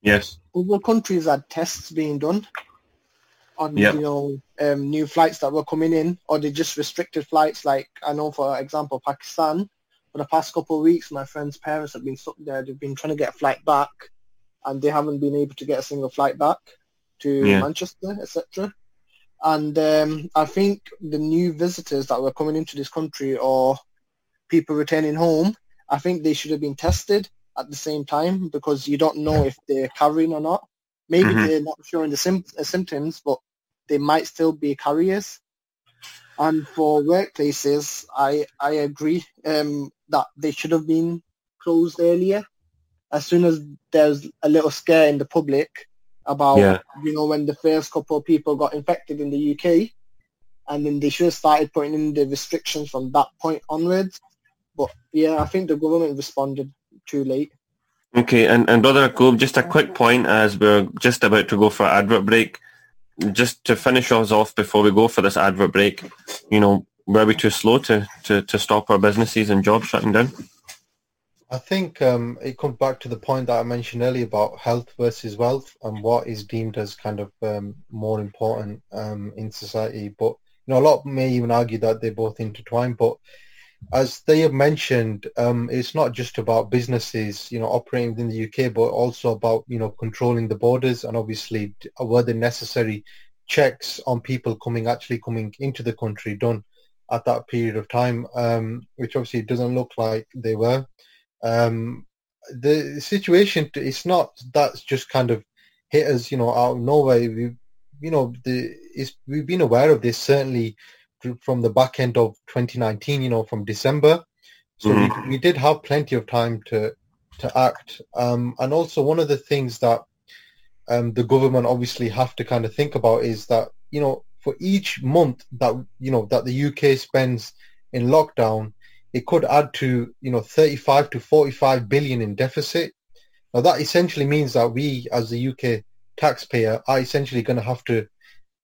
Yes. Other countries had tests being done on, Yep. you know, um, new flights that were coming in, or they just restricted flights. Like I know, for example, Pakistan. For the past couple of weeks, my friend's parents have been stuck there. They've been trying to get a flight back, and they haven't been able to get a single flight back to Yeah. Manchester, etc. And um, I think the new visitors that were coming into this country or people returning home, I think they should have been tested at the same time because you don't know if they're carrying or not. Maybe Mhm. they're not showing the sym- uh, symptoms, but they might still be carriers. And for workplaces, I I agree um, that they should have been closed earlier. As soon as there's a little scare in the public about, Yeah. you know, when the first couple of people got infected in the UK, and then they should have started putting in the restrictions from that point onwards. But yeah, I think the government responded too late. Okay, and, and Brother Akub, just a quick point as we're just about to go for an advert break. Just to finish us off before we go for this advert break, you know, were we too slow to, to, to stop our businesses and jobs shutting down? I think um, it comes back to the point that I mentioned earlier about health versus wealth and what is deemed as kind of um, more important um, in society. But you know, a lot may even argue that they're both intertwined. But as they have mentioned, um, it's not just about businesses, you know, operating within the UK, but also about, you know, controlling the borders and obviously were the necessary checks on people coming, actually coming into the country done at that period of time, um, which obviously doesn't look like they were. Um, the situation, it's not that's just kind of hit us, you know, out of nowhere. We, you know, the, is we've been aware of this certainly from the back end of 2019, you know, from December. So mm-hmm. we, we did have plenty of time to to act. Um, and also one of the things that um, the government obviously have to kind of think about is that, you know, for each month that, you know, that the UK spends in lockdown, it could add to, you know, 35 to 45 billion in deficit. Now that essentially means that we as the UK taxpayer are essentially going to have to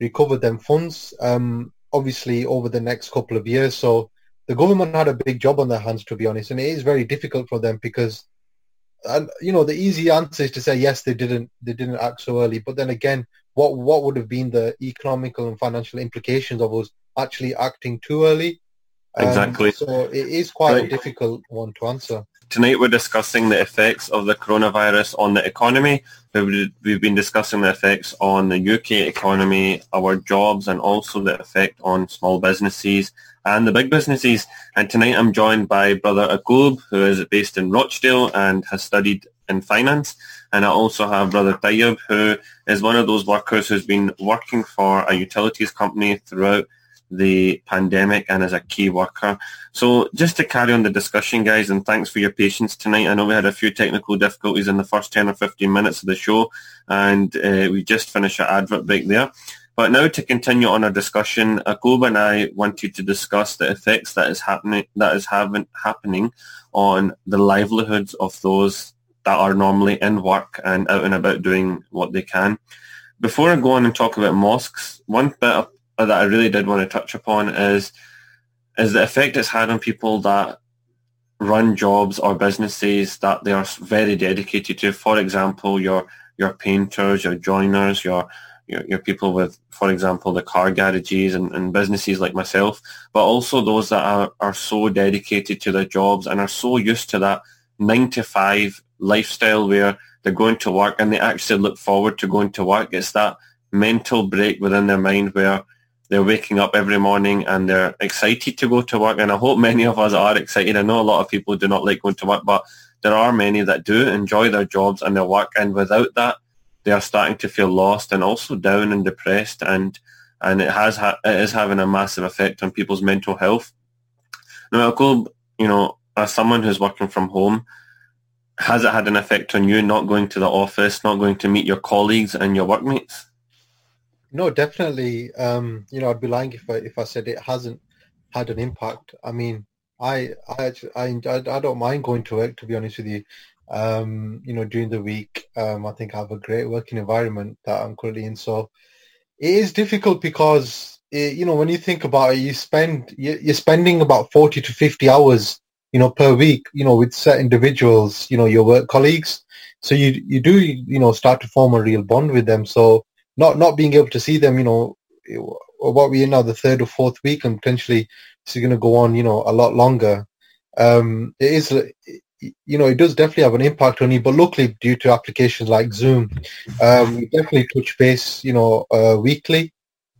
recover them funds. Um, obviously over the next couple of years. So the government had a big job on their hands, to be honest, and it is very difficult for them because, and you know, the easy answer is to say yes, they didn't, they didn't act so early. But then again, what what would have been the economical and financial implications of us actually acting too early? Um, exactly. So it is quite right. a difficult one to answer. Tonight we're discussing the effects of the coronavirus on the economy. We've been discussing the effects on the UK economy, our jobs, and also the effect on small businesses and the big businesses. And tonight I'm joined by Brother Akub, who is based in Rochdale and has studied in finance. And I also have Brother Tayyib, who is one of those workers who's been working for a utilities company throughout the pandemic and as a key worker. So just to carry on the discussion, guys, and thanks for your patience tonight. I know we had a few technical difficulties in the first 10 or 15 minutes of the show, and uh, we just finished our advert break there. But now to continue on our discussion, Akoba and I wanted to discuss the effects that is happening that is having, happening on the livelihoods of those that are normally in work and out and about doing what they can. Before I go on and talk about mosques, one bit of Uh, that I really did want to touch upon is is the effect it's had on people that run jobs or businesses that they are very dedicated to. For example, your your painters, your joiners, your your, your people with, for example, the car garages and, and businesses like myself, but also those that are, are so dedicated to their jobs and are so used to that nine to five lifestyle where they're going to work and they actually look forward to going to work. It's that mental break within their mind where they're waking up every morning and they're excited to go to work. And I hope many of us are excited. I know a lot of people do not like going to work, but there are many that do enjoy their jobs and their work. And without that, they are starting to feel lost and also down and depressed. And and it has ha- it is having a massive effect on people's mental health. Now, I'll you know, as someone who's working from home, has it had an effect on you not going to the office, not going to meet your colleagues and your workmates? No, definitely. Um, you know, I'd be lying if I if I said it hasn't had an impact. I mean, I I I, I don't mind going to work. To be honest with you, um, you know, during the week, um, I think I have a great working environment that I'm currently in. So it is difficult because it, you know when you think about it, you spend you're spending about forty to fifty hours, you know, per week, you know, with certain individuals, you know, your work colleagues. So you you do you know start to form a real bond with them. So not not being able to see them, you know, what we're in now the third or fourth week, and potentially this is going to go on, you know, a lot longer. Um, it is, you know, it does definitely have an impact on you. But luckily, due to applications like Zoom, um, we definitely touch base, you know, uh, weekly.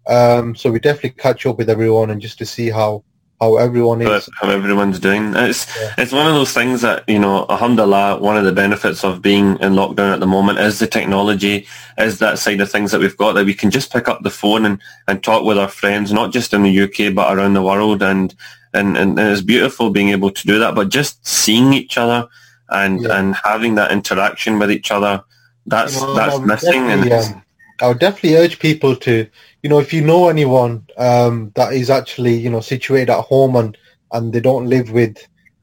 Um, so we definitely catch up with everyone and just to see how how everyone is. How everyone's doing. It's yeah. it's one of those things that, you know, alhamdulillah, one of the benefits of being in lockdown at the moment is the technology, is that side of things that we've got that we can just pick up the phone and, and talk with our friends, not just in the UK but around the world and, and, and it's beautiful being able to do that. But just seeing each other and, yeah. and having that interaction with each other, that's that's missing and um, I would definitely urge people to you know, if you know anyone um, that is actually, you know, situated at home and, and they don't live with,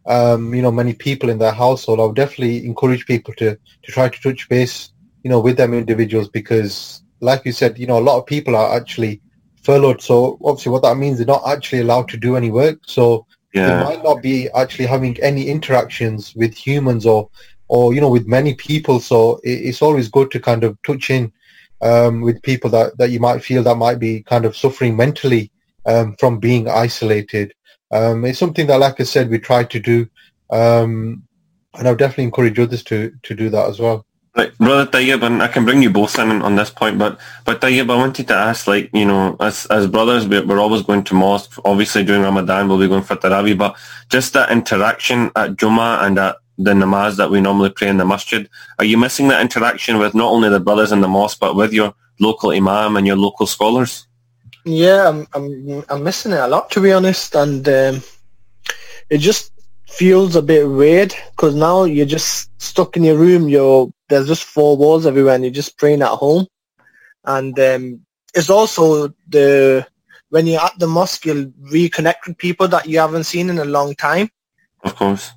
um, you know, many people in their household, I would definitely encourage people to, to try to touch base, you know, with them individuals because, like you said, you know, a lot of people are actually furloughed. So obviously what that means, they're not actually allowed to do any work. So yeah. they might not be actually having any interactions with humans or, or, you know, with many people. So it, it's always good to kind of touch in um, with people that, that you might feel that might be kind of suffering mentally um, from being isolated. Um, it's something that, like I said, we try to do, um, and I would definitely encourage others to to do that as well. Right, brother Tayyib, and I can bring you both in on this point, but but Tayyib, I wanted to ask, like, you know, as as brothers, we're, we're always going to mosque. Obviously, during Ramadan, we'll be going for Taraweeh, but just that interaction at Jummah and at the namaz that we normally pray in the masjid, are you missing that interaction with not only the brothers in the mosque, but with your local imam and your local scholars? Yeah, I'm I'm I'm missing it a lot to be honest, and um, it just feels a bit weird because now you're just stuck in your room. You're there's just four walls everywhere, and you're just praying at home. And um, it's also the when you're at the mosque, you'll reconnect with people that you haven't seen in a long time. Of course.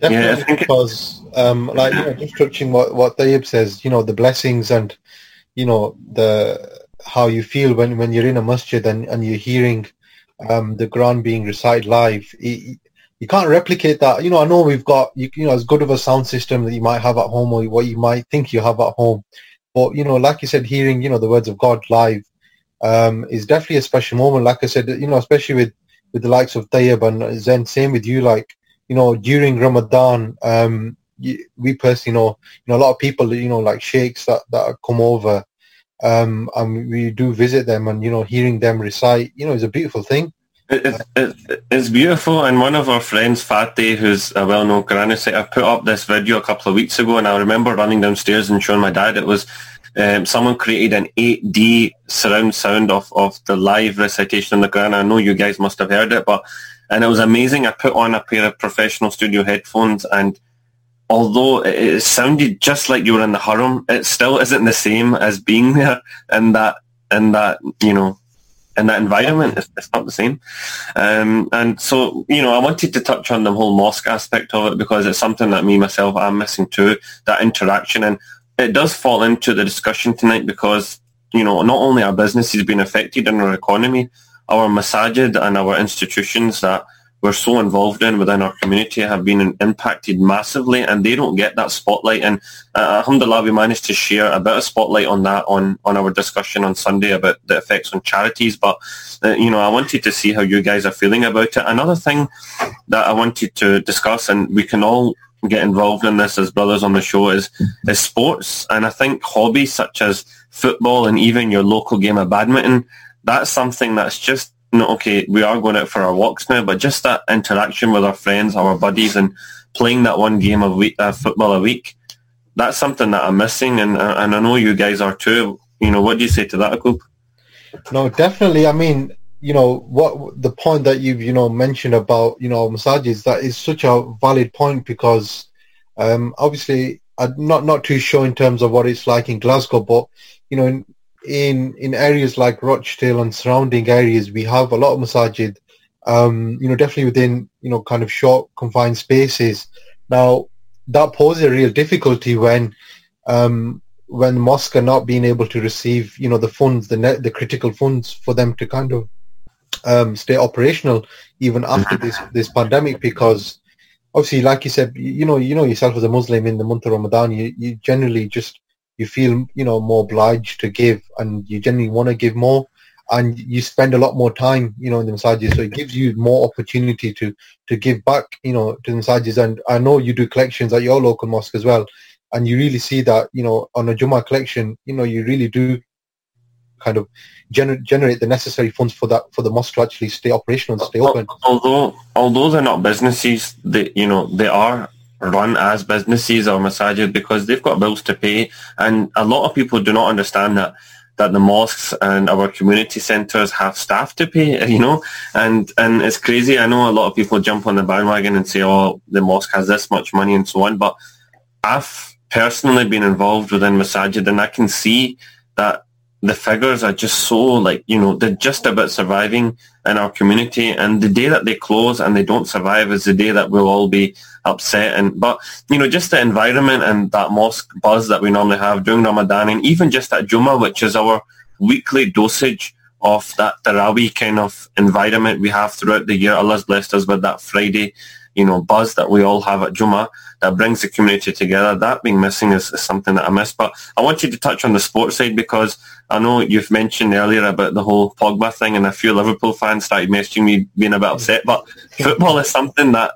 Definitely Yeah, I think because, um, like, you know, just touching what what Tayyib says, you know, the blessings and, you know, the how you feel when when you're in a masjid and and you're hearing, um, the Quran being recited live. It, you can't replicate that. You know, I know we've got you, you know as good of a sound system that you might have at home or what you might think you have at home, but you know, like you said, hearing you know the words of God live, um, is definitely a special moment. Like I said, you know, especially with with the likes of Tayyib and Zen, same with you, like you know, during Ramadan, um, we personally know, you know, a lot of people, you know, like sheikhs that, that come over, um, and we do visit them and, you know, hearing them recite, you know, is a beautiful thing. It, it, it, it's beautiful, and one of our friends, Fatih, who's a well-known Quran reciter, put up this video a couple of weeks ago, and I remember running downstairs and showing my dad. It was um, someone created an 8D surround sound of, of the live recitation of the Quran. I know you guys must have heard it, but and it was amazing. I put on a pair of professional studio headphones, and although it, sounded just like you were in the Haram, it still isn't the same as being there in that in that you know in that environment. It's, not the same. Um, and so, you know, I wanted to touch on the whole mosque aspect of it because it's something that me, myself, I'm missing too, that interaction. And it does fall into the discussion tonight because, you know, not only our businesses being affected in our economy, our masajid and our institutions that we're so involved in within our community have been impacted massively and they don't get that spotlight. And uh, alhamdulillah, we managed to share a bit of spotlight on that on, on our discussion on Sunday about the effects on charities. But, uh, you know, I wanted to see how you guys are feeling about it. Another thing that I wanted to discuss, and we can all get involved in this as brothers on the show, is, is sports. And I think hobbies such as football and even your local game of badminton, that's something that's just no, okay, we are going out for our walks now, but just that interaction with our friends, our buddies, and playing that one game of week, uh, football a week, that's something that I'm missing, and uh, and I know you guys are too. You know, what do you say to that, Akub? No, definitely. I mean, you know, what the point that you've, you know, mentioned about, you know, masajid, that is such a valid point because um, obviously I'm not, not too sure in terms of what it's like in Glasgow, but, you know, in, in in areas like Rochdale and surrounding areas, we have a lot of masajid, um, you know, definitely within, you know, kind of short confined spaces. Now, that poses a real difficulty when um, when mosques are not being able to receive, you know, the funds, the net, the critical funds for them to kind of um, stay operational even after this this pandemic, because obviously, like you said, you know, you know yourself as a Muslim in the month of Ramadan, you, you generally just you feel you know more obliged to give, and you generally want to give more, and you spend a lot more time, you know, in the masajid, so it gives you more opportunity to to give back, you know, to the masajid. And I know you do collections at your local mosque as well, and you really see that, you know, on a Jummah collection, you know, you really do kind of gener- generate the necessary funds for that for the mosque to actually stay operational and stay open. Although although they're not businesses, they you know they are run as businesses or masajid because they've got bills to pay, and a lot of people do not understand that that the mosques and our community centres have staff to pay, you know, and and it's crazy. I know a lot of people jump on the bandwagon and say, "Oh, the mosque has this much money" and so on, but I've personally been involved within masajid, and I can see that the figures are just so like you know they're just about surviving in our community and the day that they close and they don't survive is the day that we'll all be upset. And but you know just the environment and that mosque buzz that we normally have during Ramadan and even just at Jummah which is our weekly dosage of that Taraweeh kind of environment we have throughout the year. Allah's blessed us with that Friday you know, buzz that we all have at Juma that brings the community together. That being missing is, is something that I miss. But I want you to touch on the sports side because I know you've mentioned earlier about the whole Pogba thing and a few Liverpool fans started messaging me being a bit upset. But football is something that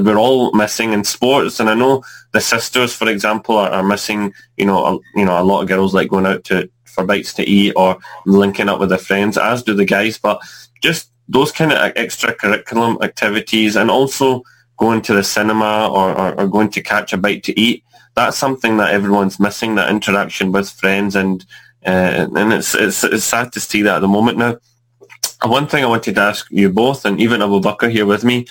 we're all missing in sports. And I know the sisters, for example, are, are missing, you know, a, you know, a lot of girls like going out to for bites to eat or linking up with their friends, as do the guys. But just those kind of extracurriculum activities and also going to the cinema or, or, or, going to catch a bite to eat, that's something that everyone's missing, that interaction with friends. And uh, and it's, it's, it's sad to see that at the moment now. One thing I wanted to ask you both, and even Abu Bakr here with me,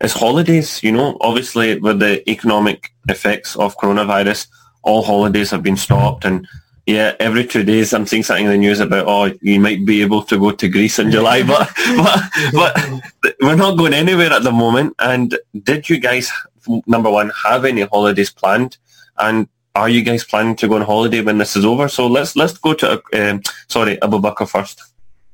is holidays. You know, obviously with the economic effects of coronavirus, all holidays have been stopped and yeah, every two days I'm seeing something in the news about oh you might be able to go to Greece in July, but but but we're not going anywhere at the moment. And did you guys number one have any holidays planned? And are you guys planning to go on holiday when this is over? So let's let's go to um, sorry Abu Bakr first.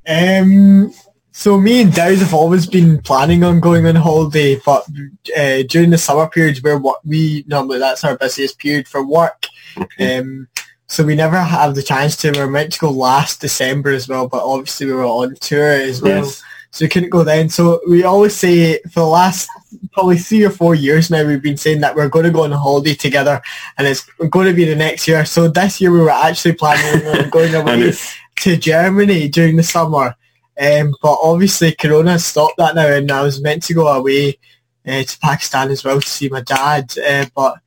Um. So me and Dowd have always been planning on going on holiday, but uh, during the summer periods where what we normally that's our busiest period for work. Okay. Um, so we never have the chance to. We were meant to go last December as well, but obviously we were on tour as well. Yes. So we couldn't go then. So we always say for the last probably three or four years now, we've been saying that we're going to go on a holiday together and it's going to be the next year. So this year we were actually planning on going away to Germany during the summer. Um, but obviously Corona stopped that now and I was meant to go away uh, to Pakistan as well to see my dad. Uh, but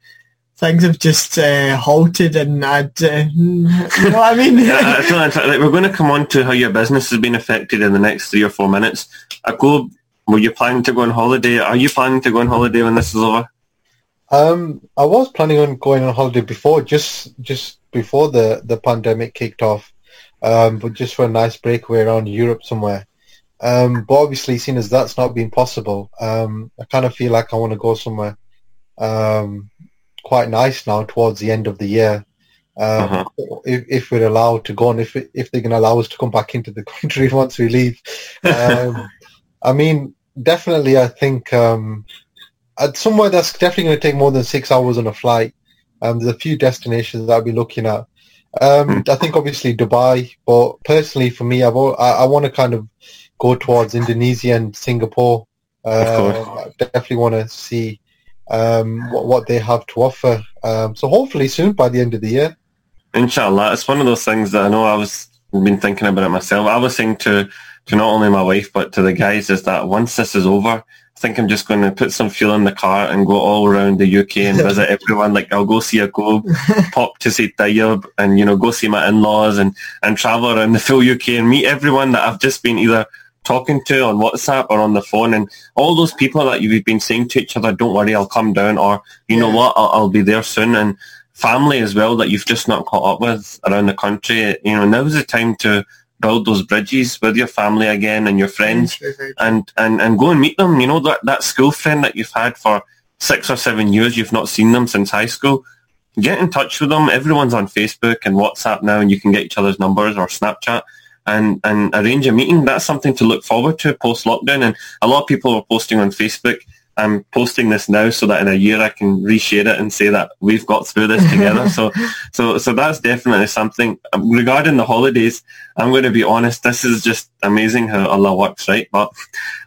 things have just uh, halted and I'd, uh, you know what I mean? yeah, like we're going to come on to how your business has been affected in the next three or four minutes. go. were you planning to go on holiday? Are you planning to go on holiday when this is over? Um, I was planning on going on holiday before, just just before the, the pandemic kicked off, um, but just for a nice breakaway around Europe somewhere. Um, but obviously, seeing as that's not been possible, um, I kind of feel like I want to go somewhere um, quite nice now towards the end of the year. Um, uh-huh. if, if, we're allowed to go on, if if they can allow us to come back into the country once we leave. Um, I mean, definitely, I think um, at somewhere that's definitely going to take more than six hours on a flight. Um, there's a few destinations that I'll be looking at. Um, hmm. I think obviously Dubai, but personally for me, I've, I, I want to kind of go towards Indonesia and Singapore. Uh, I definitely want to see um, what, what they have to offer. Um, so hopefully soon by the end of the year. Inshallah, it's one of those things that I know I was been thinking about it myself. I was saying to to not only my wife but to the guys is that once this is over, I think I'm just going to put some fuel in the car and go all around the UK and visit everyone. Like I'll go see a globe, pop to see Tayyab and, you know, go see my in-laws and, and travel around the full UK and meet everyone that I've just been either talking to on WhatsApp or on the phone, and all those people that you've been saying to each other, "Don't worry, I'll come down," or "You yeah. know what, I'll, I'll, be there soon," and family as well that you've just not caught up with around the country. You know, now's the time to build those bridges with your family again and your friends, and and and go and meet them. You know that that school friend that you've had for six or seven years, you've not seen them since high school. Get in touch with them. Everyone's on Facebook and WhatsApp now, and you can get each other's numbers or Snapchat and, and arrange a meeting. That's something to look forward to post lockdown. And a lot of people are posting on Facebook. I'm posting this now so that in a year I can reshare it and say that we've got through this together. so, so, so that's definitely something. Um, regarding the holidays, I'm going to be honest. This is just amazing how Allah works, right? But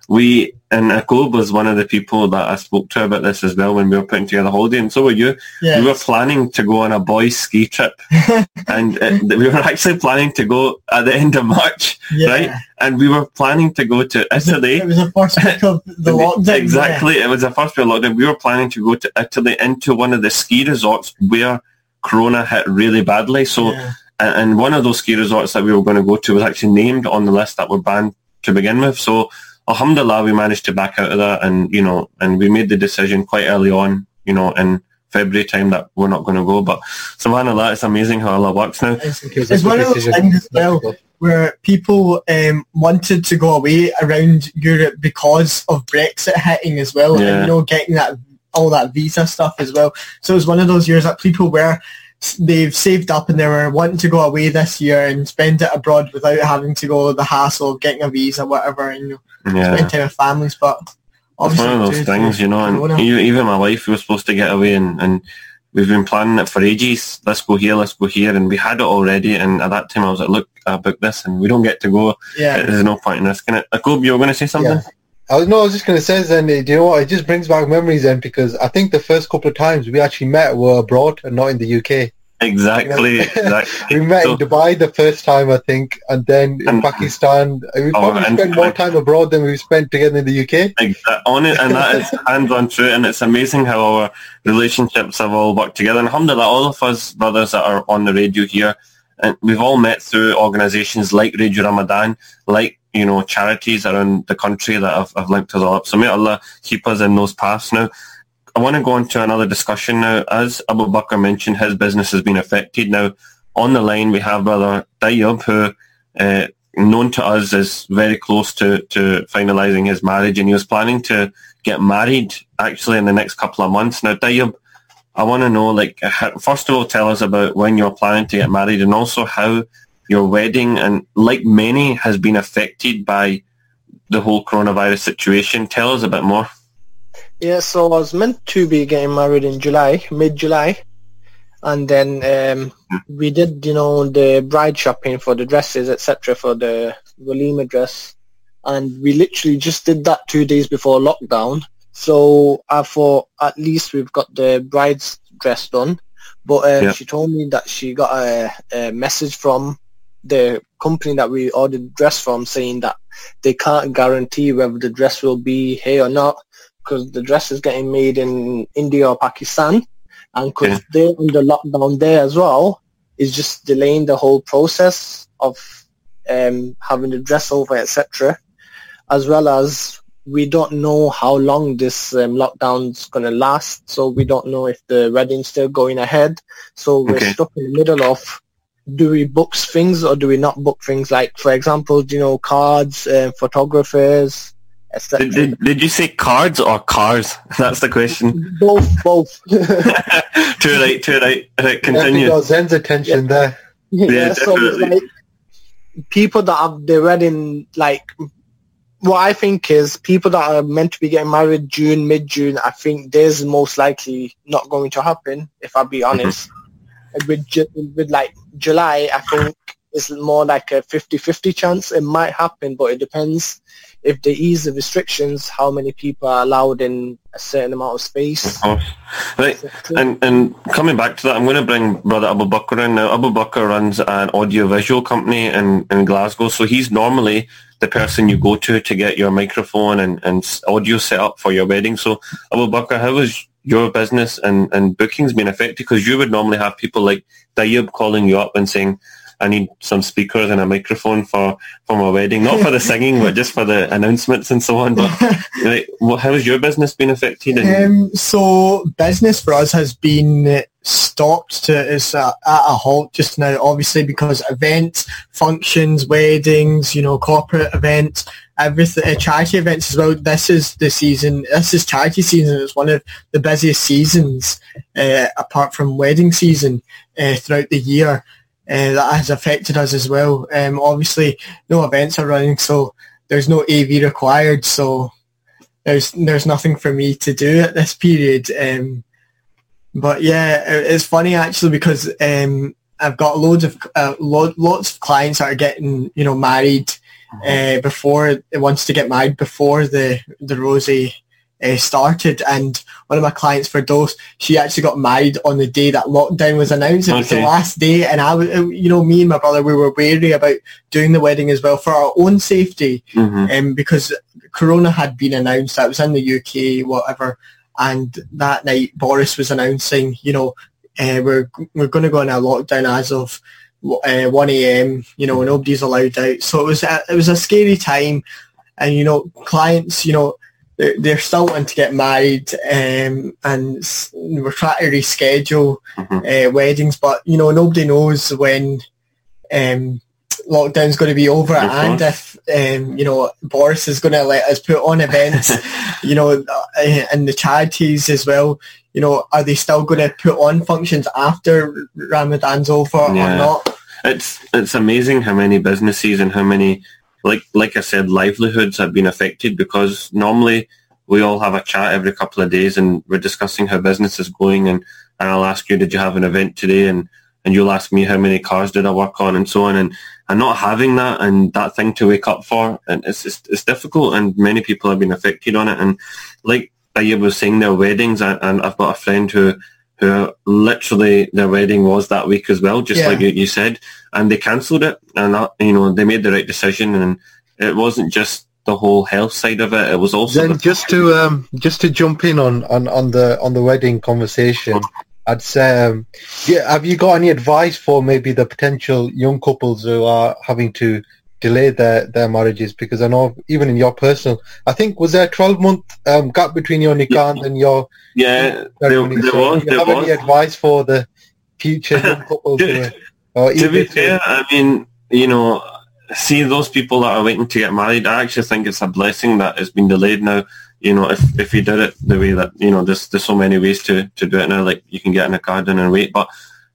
we and Akub was one of the people that I spoke to about this as well when we were putting together the holiday, and so were you. Yes. We were planning to go on a boys' ski trip, and uh, we were actually planning to go at the end of March, yeah. right? And we were planning to go to Italy. It was the first week of the lockdown. exactly, yeah. it was the first week of lockdown. We were planning to go to Italy into one of the ski resorts where Corona hit really badly. So, yeah. and one of those ski resorts that we were going to go to was actually named on the list that were banned to begin with. So alhamdulillah, we managed to back out of that, and you know, and we made the decision quite early on, you know, in February time that we're not going to go. But subhanallah, it's amazing how Allah works now. It's, it's one of those things as well where people um, wanted to go away around Europe because of Brexit hitting as well, yeah. and you know, getting that all that visa stuff as well. So it was one of those years that people were they've saved up and they were wanting to go away this year and spend it abroad without having to go the hassle of getting a visa, whatever, and you know, yeah. spend time with families. But It's one of those things, you know, and even my wife, we were supposed to get away and, and we've been planning it for ages. Let's go here, let's go here. And we had it already. And at that time I was like, look, I booked this and we don't get to go. yeah, There's no point in risking it. Jacob, you were going to say something? Yeah. I was, no, I was just going to say, then, do you know what? It just brings back memories then because I think the first couple of times we actually met were abroad and not in the UK. Exactly, exactly. We met So- in Dubai the first time, I think, and then in And- Pakistan. We Oh, probably and- spent more time abroad than we've spent together in the UK. Exa- on it, and that is hands on true, and it's amazing how our relationships have all worked together. And alhamdulillah, all of us brothers that are on the radio here, and we've all met through organisations like Radio Ramadan, like you know charities around the country that have, have linked us all up. So may Allah keep us in those paths. Now, I want to go on to another discussion now. As Abu Bakr mentioned, his business has been affected. Now, on the line we have brother Tayyub, who. Uh, known to us as very close to, to finalising his marriage and he was planning to get married actually in the next couple of months. Now, Tayyub, I want to know, like, first of all, tell us about when you're planning to get married and also how your wedding and like many has been affected by the whole coronavirus situation. Tell us a bit more. Yeah, so I was meant to be getting married in July, mid-July, and then um, we did, you know, the bride shopping for the dresses, etc., for the Walima dress, and we literally just did that two days before lockdown. So I thought at least we've got the bride's dress done, but um, Yeah. she told me that she got a, a message from the company that we ordered the dress from saying that they can't guarantee whether the dress will be here or not because the dress is getting made in India or Pakistan, and because Yeah. they're under lockdown there as well, is just delaying the whole process of um, having the dress over, etc. As well as we don't know how long this um, lockdown's going to last, so we don't know if the wedding's still going ahead. So we're Okay. stuck in the middle of do we book things or do we not book things? Like, for example, you know, cards, uh, photographers, etc. Did, did, did you say cards or cars? That's the question. both, both. too right, too right. Right, Definitely continue. got Zen's attention there. yeah, so it's definitely. like people that have their wedding like what I think is people that are meant to be getting married June, mid June, I think there's most likely not going to happen, if I be honest. With with like July I think it's more like a 50-50 chance it might happen, but it depends if they ease the restrictions, how many people are allowed in a certain amount of space. Of course. Right. And and coming back to that, I'm going to bring Brother Abu Bakr in now. Abu Bakr runs an audio-visual company in, in Glasgow, so he's normally the person you go to to get your microphone and, and audio set up for your wedding. So Abu Bakr, how has your business and, and bookings been affected? Because you would normally have people like Tayyib calling you up and saying, I need some speakers and a microphone for, for my wedding, not for the singing, but just for the announcements and so on. But like, what, how has your business been affected? Um, so business for us has been stopped to is at a halt just now, obviously because events, functions, weddings, you know, corporate events, everything, uh, charity events as well. This is the season. This is charity season. It's one of the busiest seasons uh, apart from wedding season uh, throughout the year. Uh, that has affected us as well. Um, obviously, no events are running, so there's no AV required. So there's there's nothing for me to do at this period. Um, but yeah, it- it's funny actually because um, I've got loads of uh, lo- lots of clients that are getting you know married uh, before wants to get married before the the rosy uh, started, and one of my clients for Dose, she actually got married on the day that lockdown was announced. It was the last day, and I was, you know, me and my brother, we were wary about doing the wedding as well for our own safety Mhm. um, because Corona had been announced. That was in the UK, whatever. And that night, Boris was announcing, you know, uh, we're we're going to go on a lockdown as of uh, 1 a.m. You know, nobody's allowed out. So it was a, it was a scary time, and you know, clients, you know. They're, they're still wanting to get married um, and we're trying to reschedule Mhm. uh, weddings but you know nobody knows when um, lockdown's going to be over Of and course. if um, you know Boris is going to let us put on events you know uh, and the charities as well you know are they still going to put on functions after Ramadan's over Yeah. or not It's it's amazing how many businesses and how many like like I said livelihoods have been affected because normally we all have a chat every couple of days and we're discussing how business is going and, and I'll ask you, did you have an event today? And, and you'll ask me how many cars did I work on and so on. And, and not having that and that thing to wake up for, and it's, it's, it's difficult and many people have been affected on it. And like Tayyab was saying, their weddings, and, and I've got a friend who, who literally their wedding was that week as well, just Yeah. like you, you said, and they cancelled it, and that, you know they made the right decision, and it wasn't just the whole health side of it; it was also Then the, just to um, just to jump in on, on, on the on the wedding conversation, I'd say, um, yeah, have you got any advice for maybe the potential young couples who are having to delay their, their marriages? Because I know even in your personal, I think was there a twelve month um, gap between your nikah and your yeah. There, ceremony? there So was, do you have any advice for the future young couples? or to be fair, I mean, you know, see those people that are waiting to get married, I actually think it's a blessing that it's been delayed now. You know, if, if you did it the way that, you know, there's, there's so many ways to, to do it now, like you can get in a garden and wait. But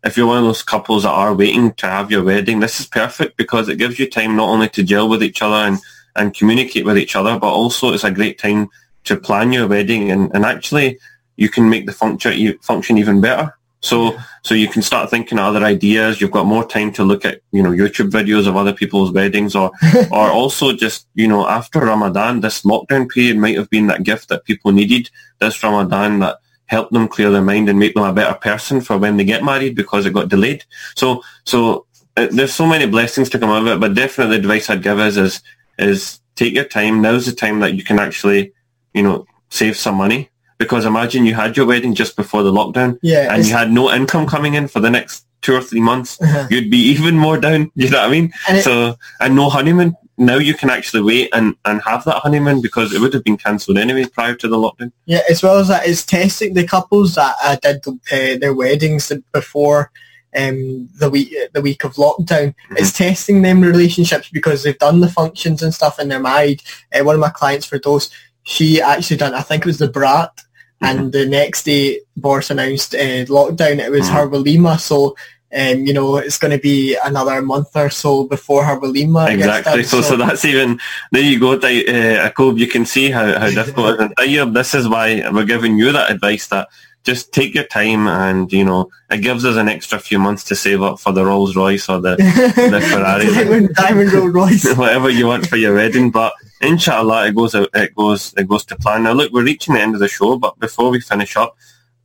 if you're one of those couples that are waiting to have your wedding, this is perfect because it gives you time not only to gel with each other and, and communicate with each other, but also it's a great time to plan your wedding and, and actually you can make the function, you function even better. So, so you can start thinking of other ideas. You've got more time to look at, you know, YouTube videos of other people's weddings or, or also just, you know, after Ramadan, this lockdown period might have been that gift that people needed this Ramadan that helped them clear their mind and make them a better person for when they get married because it got delayed. So, so uh, there's so many blessings to come out of it, but definitely the advice I'd give is, is, is take your time. Now's the time that you can actually, you know, save some money. Because imagine you had your wedding just before the lockdown Yeah, and you had no income coming in for the next two or three months, Uh-huh. you'd be even more down. You know what I mean? And so, and no honeymoon. Now you can actually wait and, and have that honeymoon because it would have been cancelled anyway prior to the lockdown. Yeah, as well as that, it's testing the couples that uh, did uh, their weddings before um, the week the week of lockdown. It's testing them relationships because they've done the functions and stuff and they're married. Uh, one of my clients for those, she actually done. I think it was the baraat, and the next day Boris announced uh, lockdown. It was Mhm. her walima, so. Um, you know, it's going to be another month or so before gets Exactly. done, So, so that's even there. You go, uh, Jacob. You can see how, how difficult it is. And this is why we're giving you that advice that just take your time, and you know, it gives us an extra few months to save up for the Rolls Royce or the the Ferrari. diamond, diamond Rolls Royce. whatever you want for your wedding. But inshallah, it goes out, it goes it goes to plan. Now, look, we're reaching the end of the show, but before we finish up,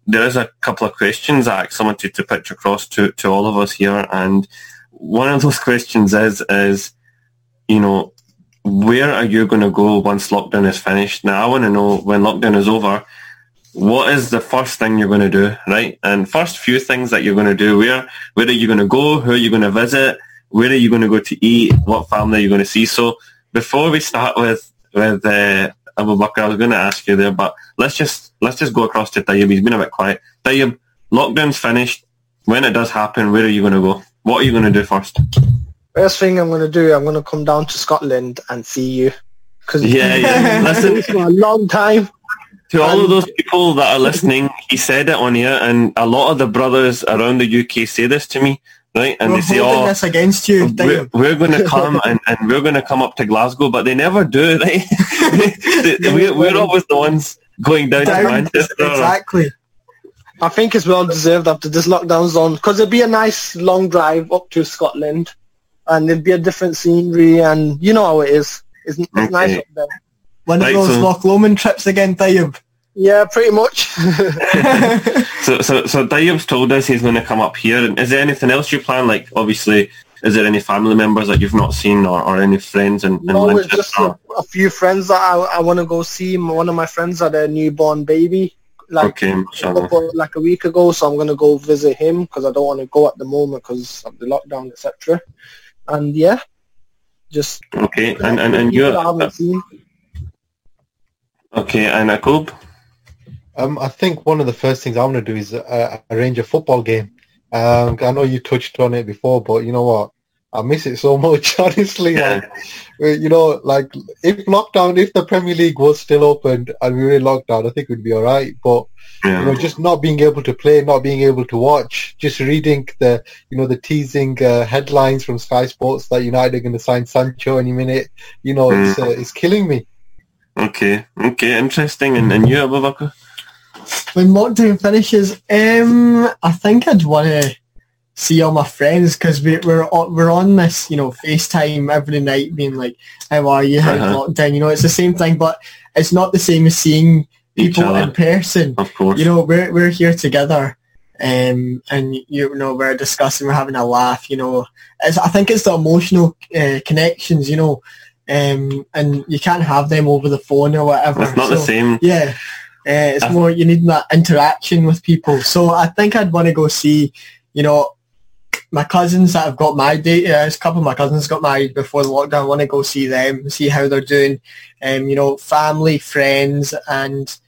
there is a couple of questions I actually wanted to pitch across to to all of us here, and one of those questions is is you know where are you going to go once lockdown is finished? Now, I want to know when lockdown is over. What is the first thing you're going to do, right? And first few things that you're going to do. Where where are you going to go? Who are you going to visit? Where are you going to go to eat? What family are you going to see? So before we start with with uh, Abu Bakr, I was going to ask you there, but let's just let's just go across to Tayyib. He's been a bit quiet. Tayyib, lockdown's finished. When it does happen, where are you going to go? What are you going to do first? First thing I'm going to do, I'm going to come down to Scotland and see you. Because Yeah, yeah. Listen, it's been a long time. to all of those people that are listening, he said it on here, and a lot of the brothers around the UK say this to me, right? And We're they say, "Oh, this against you. we're, we're going to come and, and we're going to come up to Glasgow, but they never do. Right? we're, we're always the ones going down, to Down- Manchester. exactly. I think it's well deserved after this lockdown zone because it'd be a nice long drive up to Scotland and it'd be a different scenery and you know how it is. It's, it's nice up there. One Right, of those so- Loch Lomond trips again, Tayyib. Yeah, pretty much. So, so, so Tayyip's told us he's going to come up here. And is there anything else you plan? Like, obviously, is there any family members that you've not seen or, or any friends in, in no, just a, a few friends that I, I want to go see. One of my friends had a newborn baby like okay, a couple- like a week ago, so I'm going to go visit him because I don't want to go at the moment because of the lockdown, etc. And yeah, just Okay, and, and, and you haven't seen. okay, and Akub? Um, I think one of the first things I want to do is uh, arrange a football game. Um, I know you touched on it before, but you know what? I miss it so much, honestly. Yeah. Like, you know, like if lockdown, if the Premier League was still open and we were in lockdown, I think we'd be all right. But you know, just not being able to play, not being able to watch, just reading the, you know, the teasing uh, headlines from Sky Sports that United are going to sign Sancho any minute. You know, it's uh, it's killing me. Okay, okay, interesting. And, and you, Abu Bakr? When lockdown finishes, um, I think I'd want to see all my friends because we, we're we're on this, you know, FaceTime every night, being like, "How are you? How's Uh-huh. lockdown?" You know, it's the same thing, but it's not the same as seeing people in person. Of course. You know, we're we're here together, um, and you know, we're discussing, we're having a laugh. You know, it's, I think it's the emotional uh, connections. You know, um, and you can't have them over the phone or whatever. it's not the same. yeah. Uh, it's I- more you need that interaction with people. So I think I'd want to go see, you know, my cousins that have got married. Uh, a couple of my cousins got married before the lockdown. I want to go see them, see how they're doing. Um, you know, family, friends, and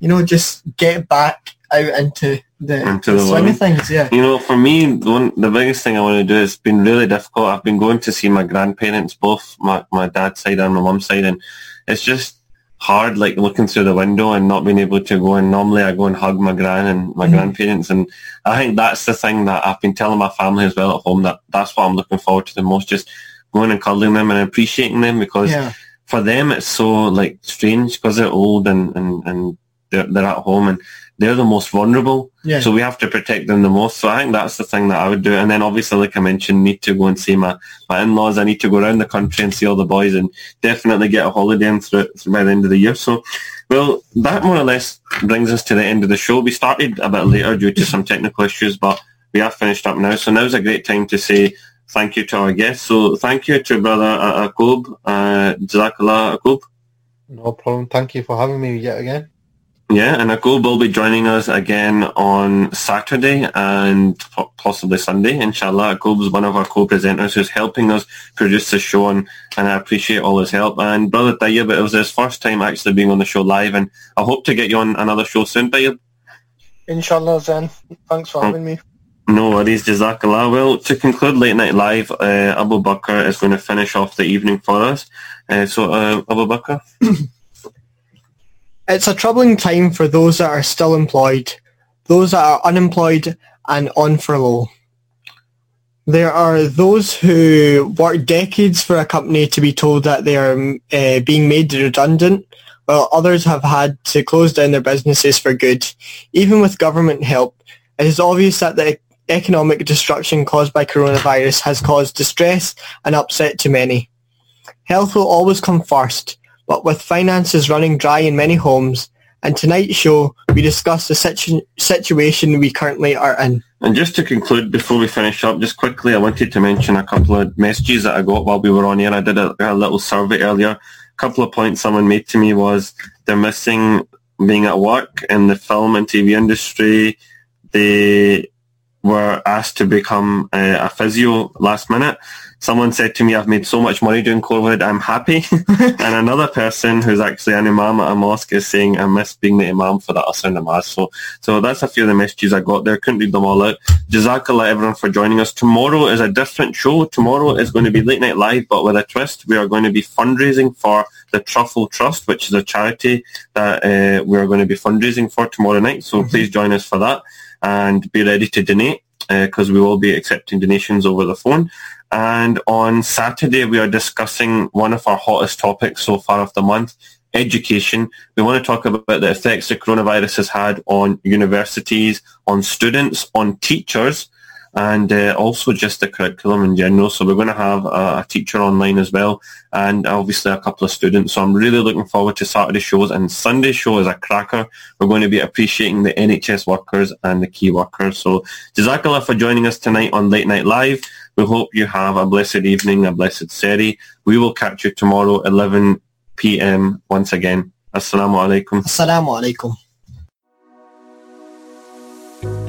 you know, just get back out into the, Into the the swing of things. Yeah. You know, for me, the one, the biggest thing I want to do, it's been really difficult. I've been going to see my grandparents, both my, my dad's side and my mum's side, and it's just hard, like looking through the window and not being able to go. And normally I go and hug my gran and my Mhm. grandparents, and I think that's the thing that I've been telling my family as well at home, that that's what I'm looking forward to the most, just going and cuddling them and appreciating them because Yeah. for them it's so like strange because they're old and, and, and they're, they're at home and they're the most vulnerable. Yeah. So we have to protect them the most. So I think that's the thing that I would do. And then obviously, like I mentioned, need to go and see my, my in-laws. I need to go around the country and see all the boys and definitely get a holiday in through, through by the end of the year. So, well, that more or less brings us to the end of the show. We started a bit later due to some technical issues, but we have finished up now. So now's a great time to say thank you to our guests. So thank you to brother uh, Akub, uh, Jazakallah Akub. No problem. Thank you for having me yet again. Yeah, and Akub will be joining us again on Saturday and possibly Sunday, inshallah. Akub is one of our co-presenters who's helping us produce the show, and, and I appreciate all his help. And Brother Tayyib, it was his first time actually being on the show live, and I hope to get you on another show soon, Tayyib. Inshallah, Zen. Thanks for Oh. having me. No worries, Jazakallah. Well, to conclude Late Night Live, uh, Abu Bakr is going to finish off the evening for us. Uh, so, uh, Abu Bakr? It's a troubling time for those that are still employed, those that are unemployed and on furlough. There are those who work decades for a company to be told that they are uh, being made redundant, while others have had to close down their businesses for good. Even with government help, it is obvious that the economic destruction caused by coronavirus has caused distress and upset to many. Health will always come first, but with finances running dry in many homes, and tonight's show, we discuss the situ- situation we currently are in. And just to conclude, before we finish up, just quickly, I wanted to mention a couple of messages that I got while we were on here. I did a, a little survey earlier. A couple of points someone made to me was they're missing being at work in the film and TV industry. They were asked to become uh, a physio last minute. Someone said to me, I've made so much money doing COVID, I'm happy. and another person who's actually an imam at a mosque is saying, I miss being the imam for the Asr namaz. So, so that's a few of the messages I got there. Couldn't read them all out. Jazakallah everyone for joining us. Tomorrow is a different show. Tomorrow is going to be Late Night Live, but with a twist. We are going to be fundraising for the Truffle Trust, which is a charity that uh, we are going to be fundraising for tomorrow night. So please join us for that and be ready to donate because we will be accepting donations over the phone. And on Saturday, we are discussing one of our hottest topics so far of the month, education. We want to talk about the effects the coronavirus has had on universities, on students, on teachers, and uh, also just the curriculum in general. So we're going to have a, a teacher online as well, and obviously a couple of students. So I'm really looking forward to Saturday shows, and Sunday show is a cracker. We're going to be appreciating the NHS workers and the key workers. So Jazakallah for joining us tonight on Late Night Live. We hope you have a blessed evening, a blessed Sehri. We will catch you tomorrow, 11 p.m. once again. Assalamu alaikum. Assalamu alaikum.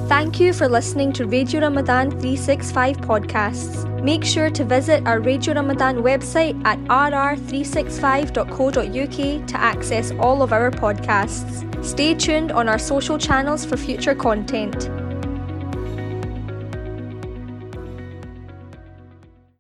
Thank you for listening to Radio Ramadan 365 podcasts. Make sure to visit our Radio Ramadan website at rr365.co.uk to access all of our podcasts. Stay tuned on our social channels for future content.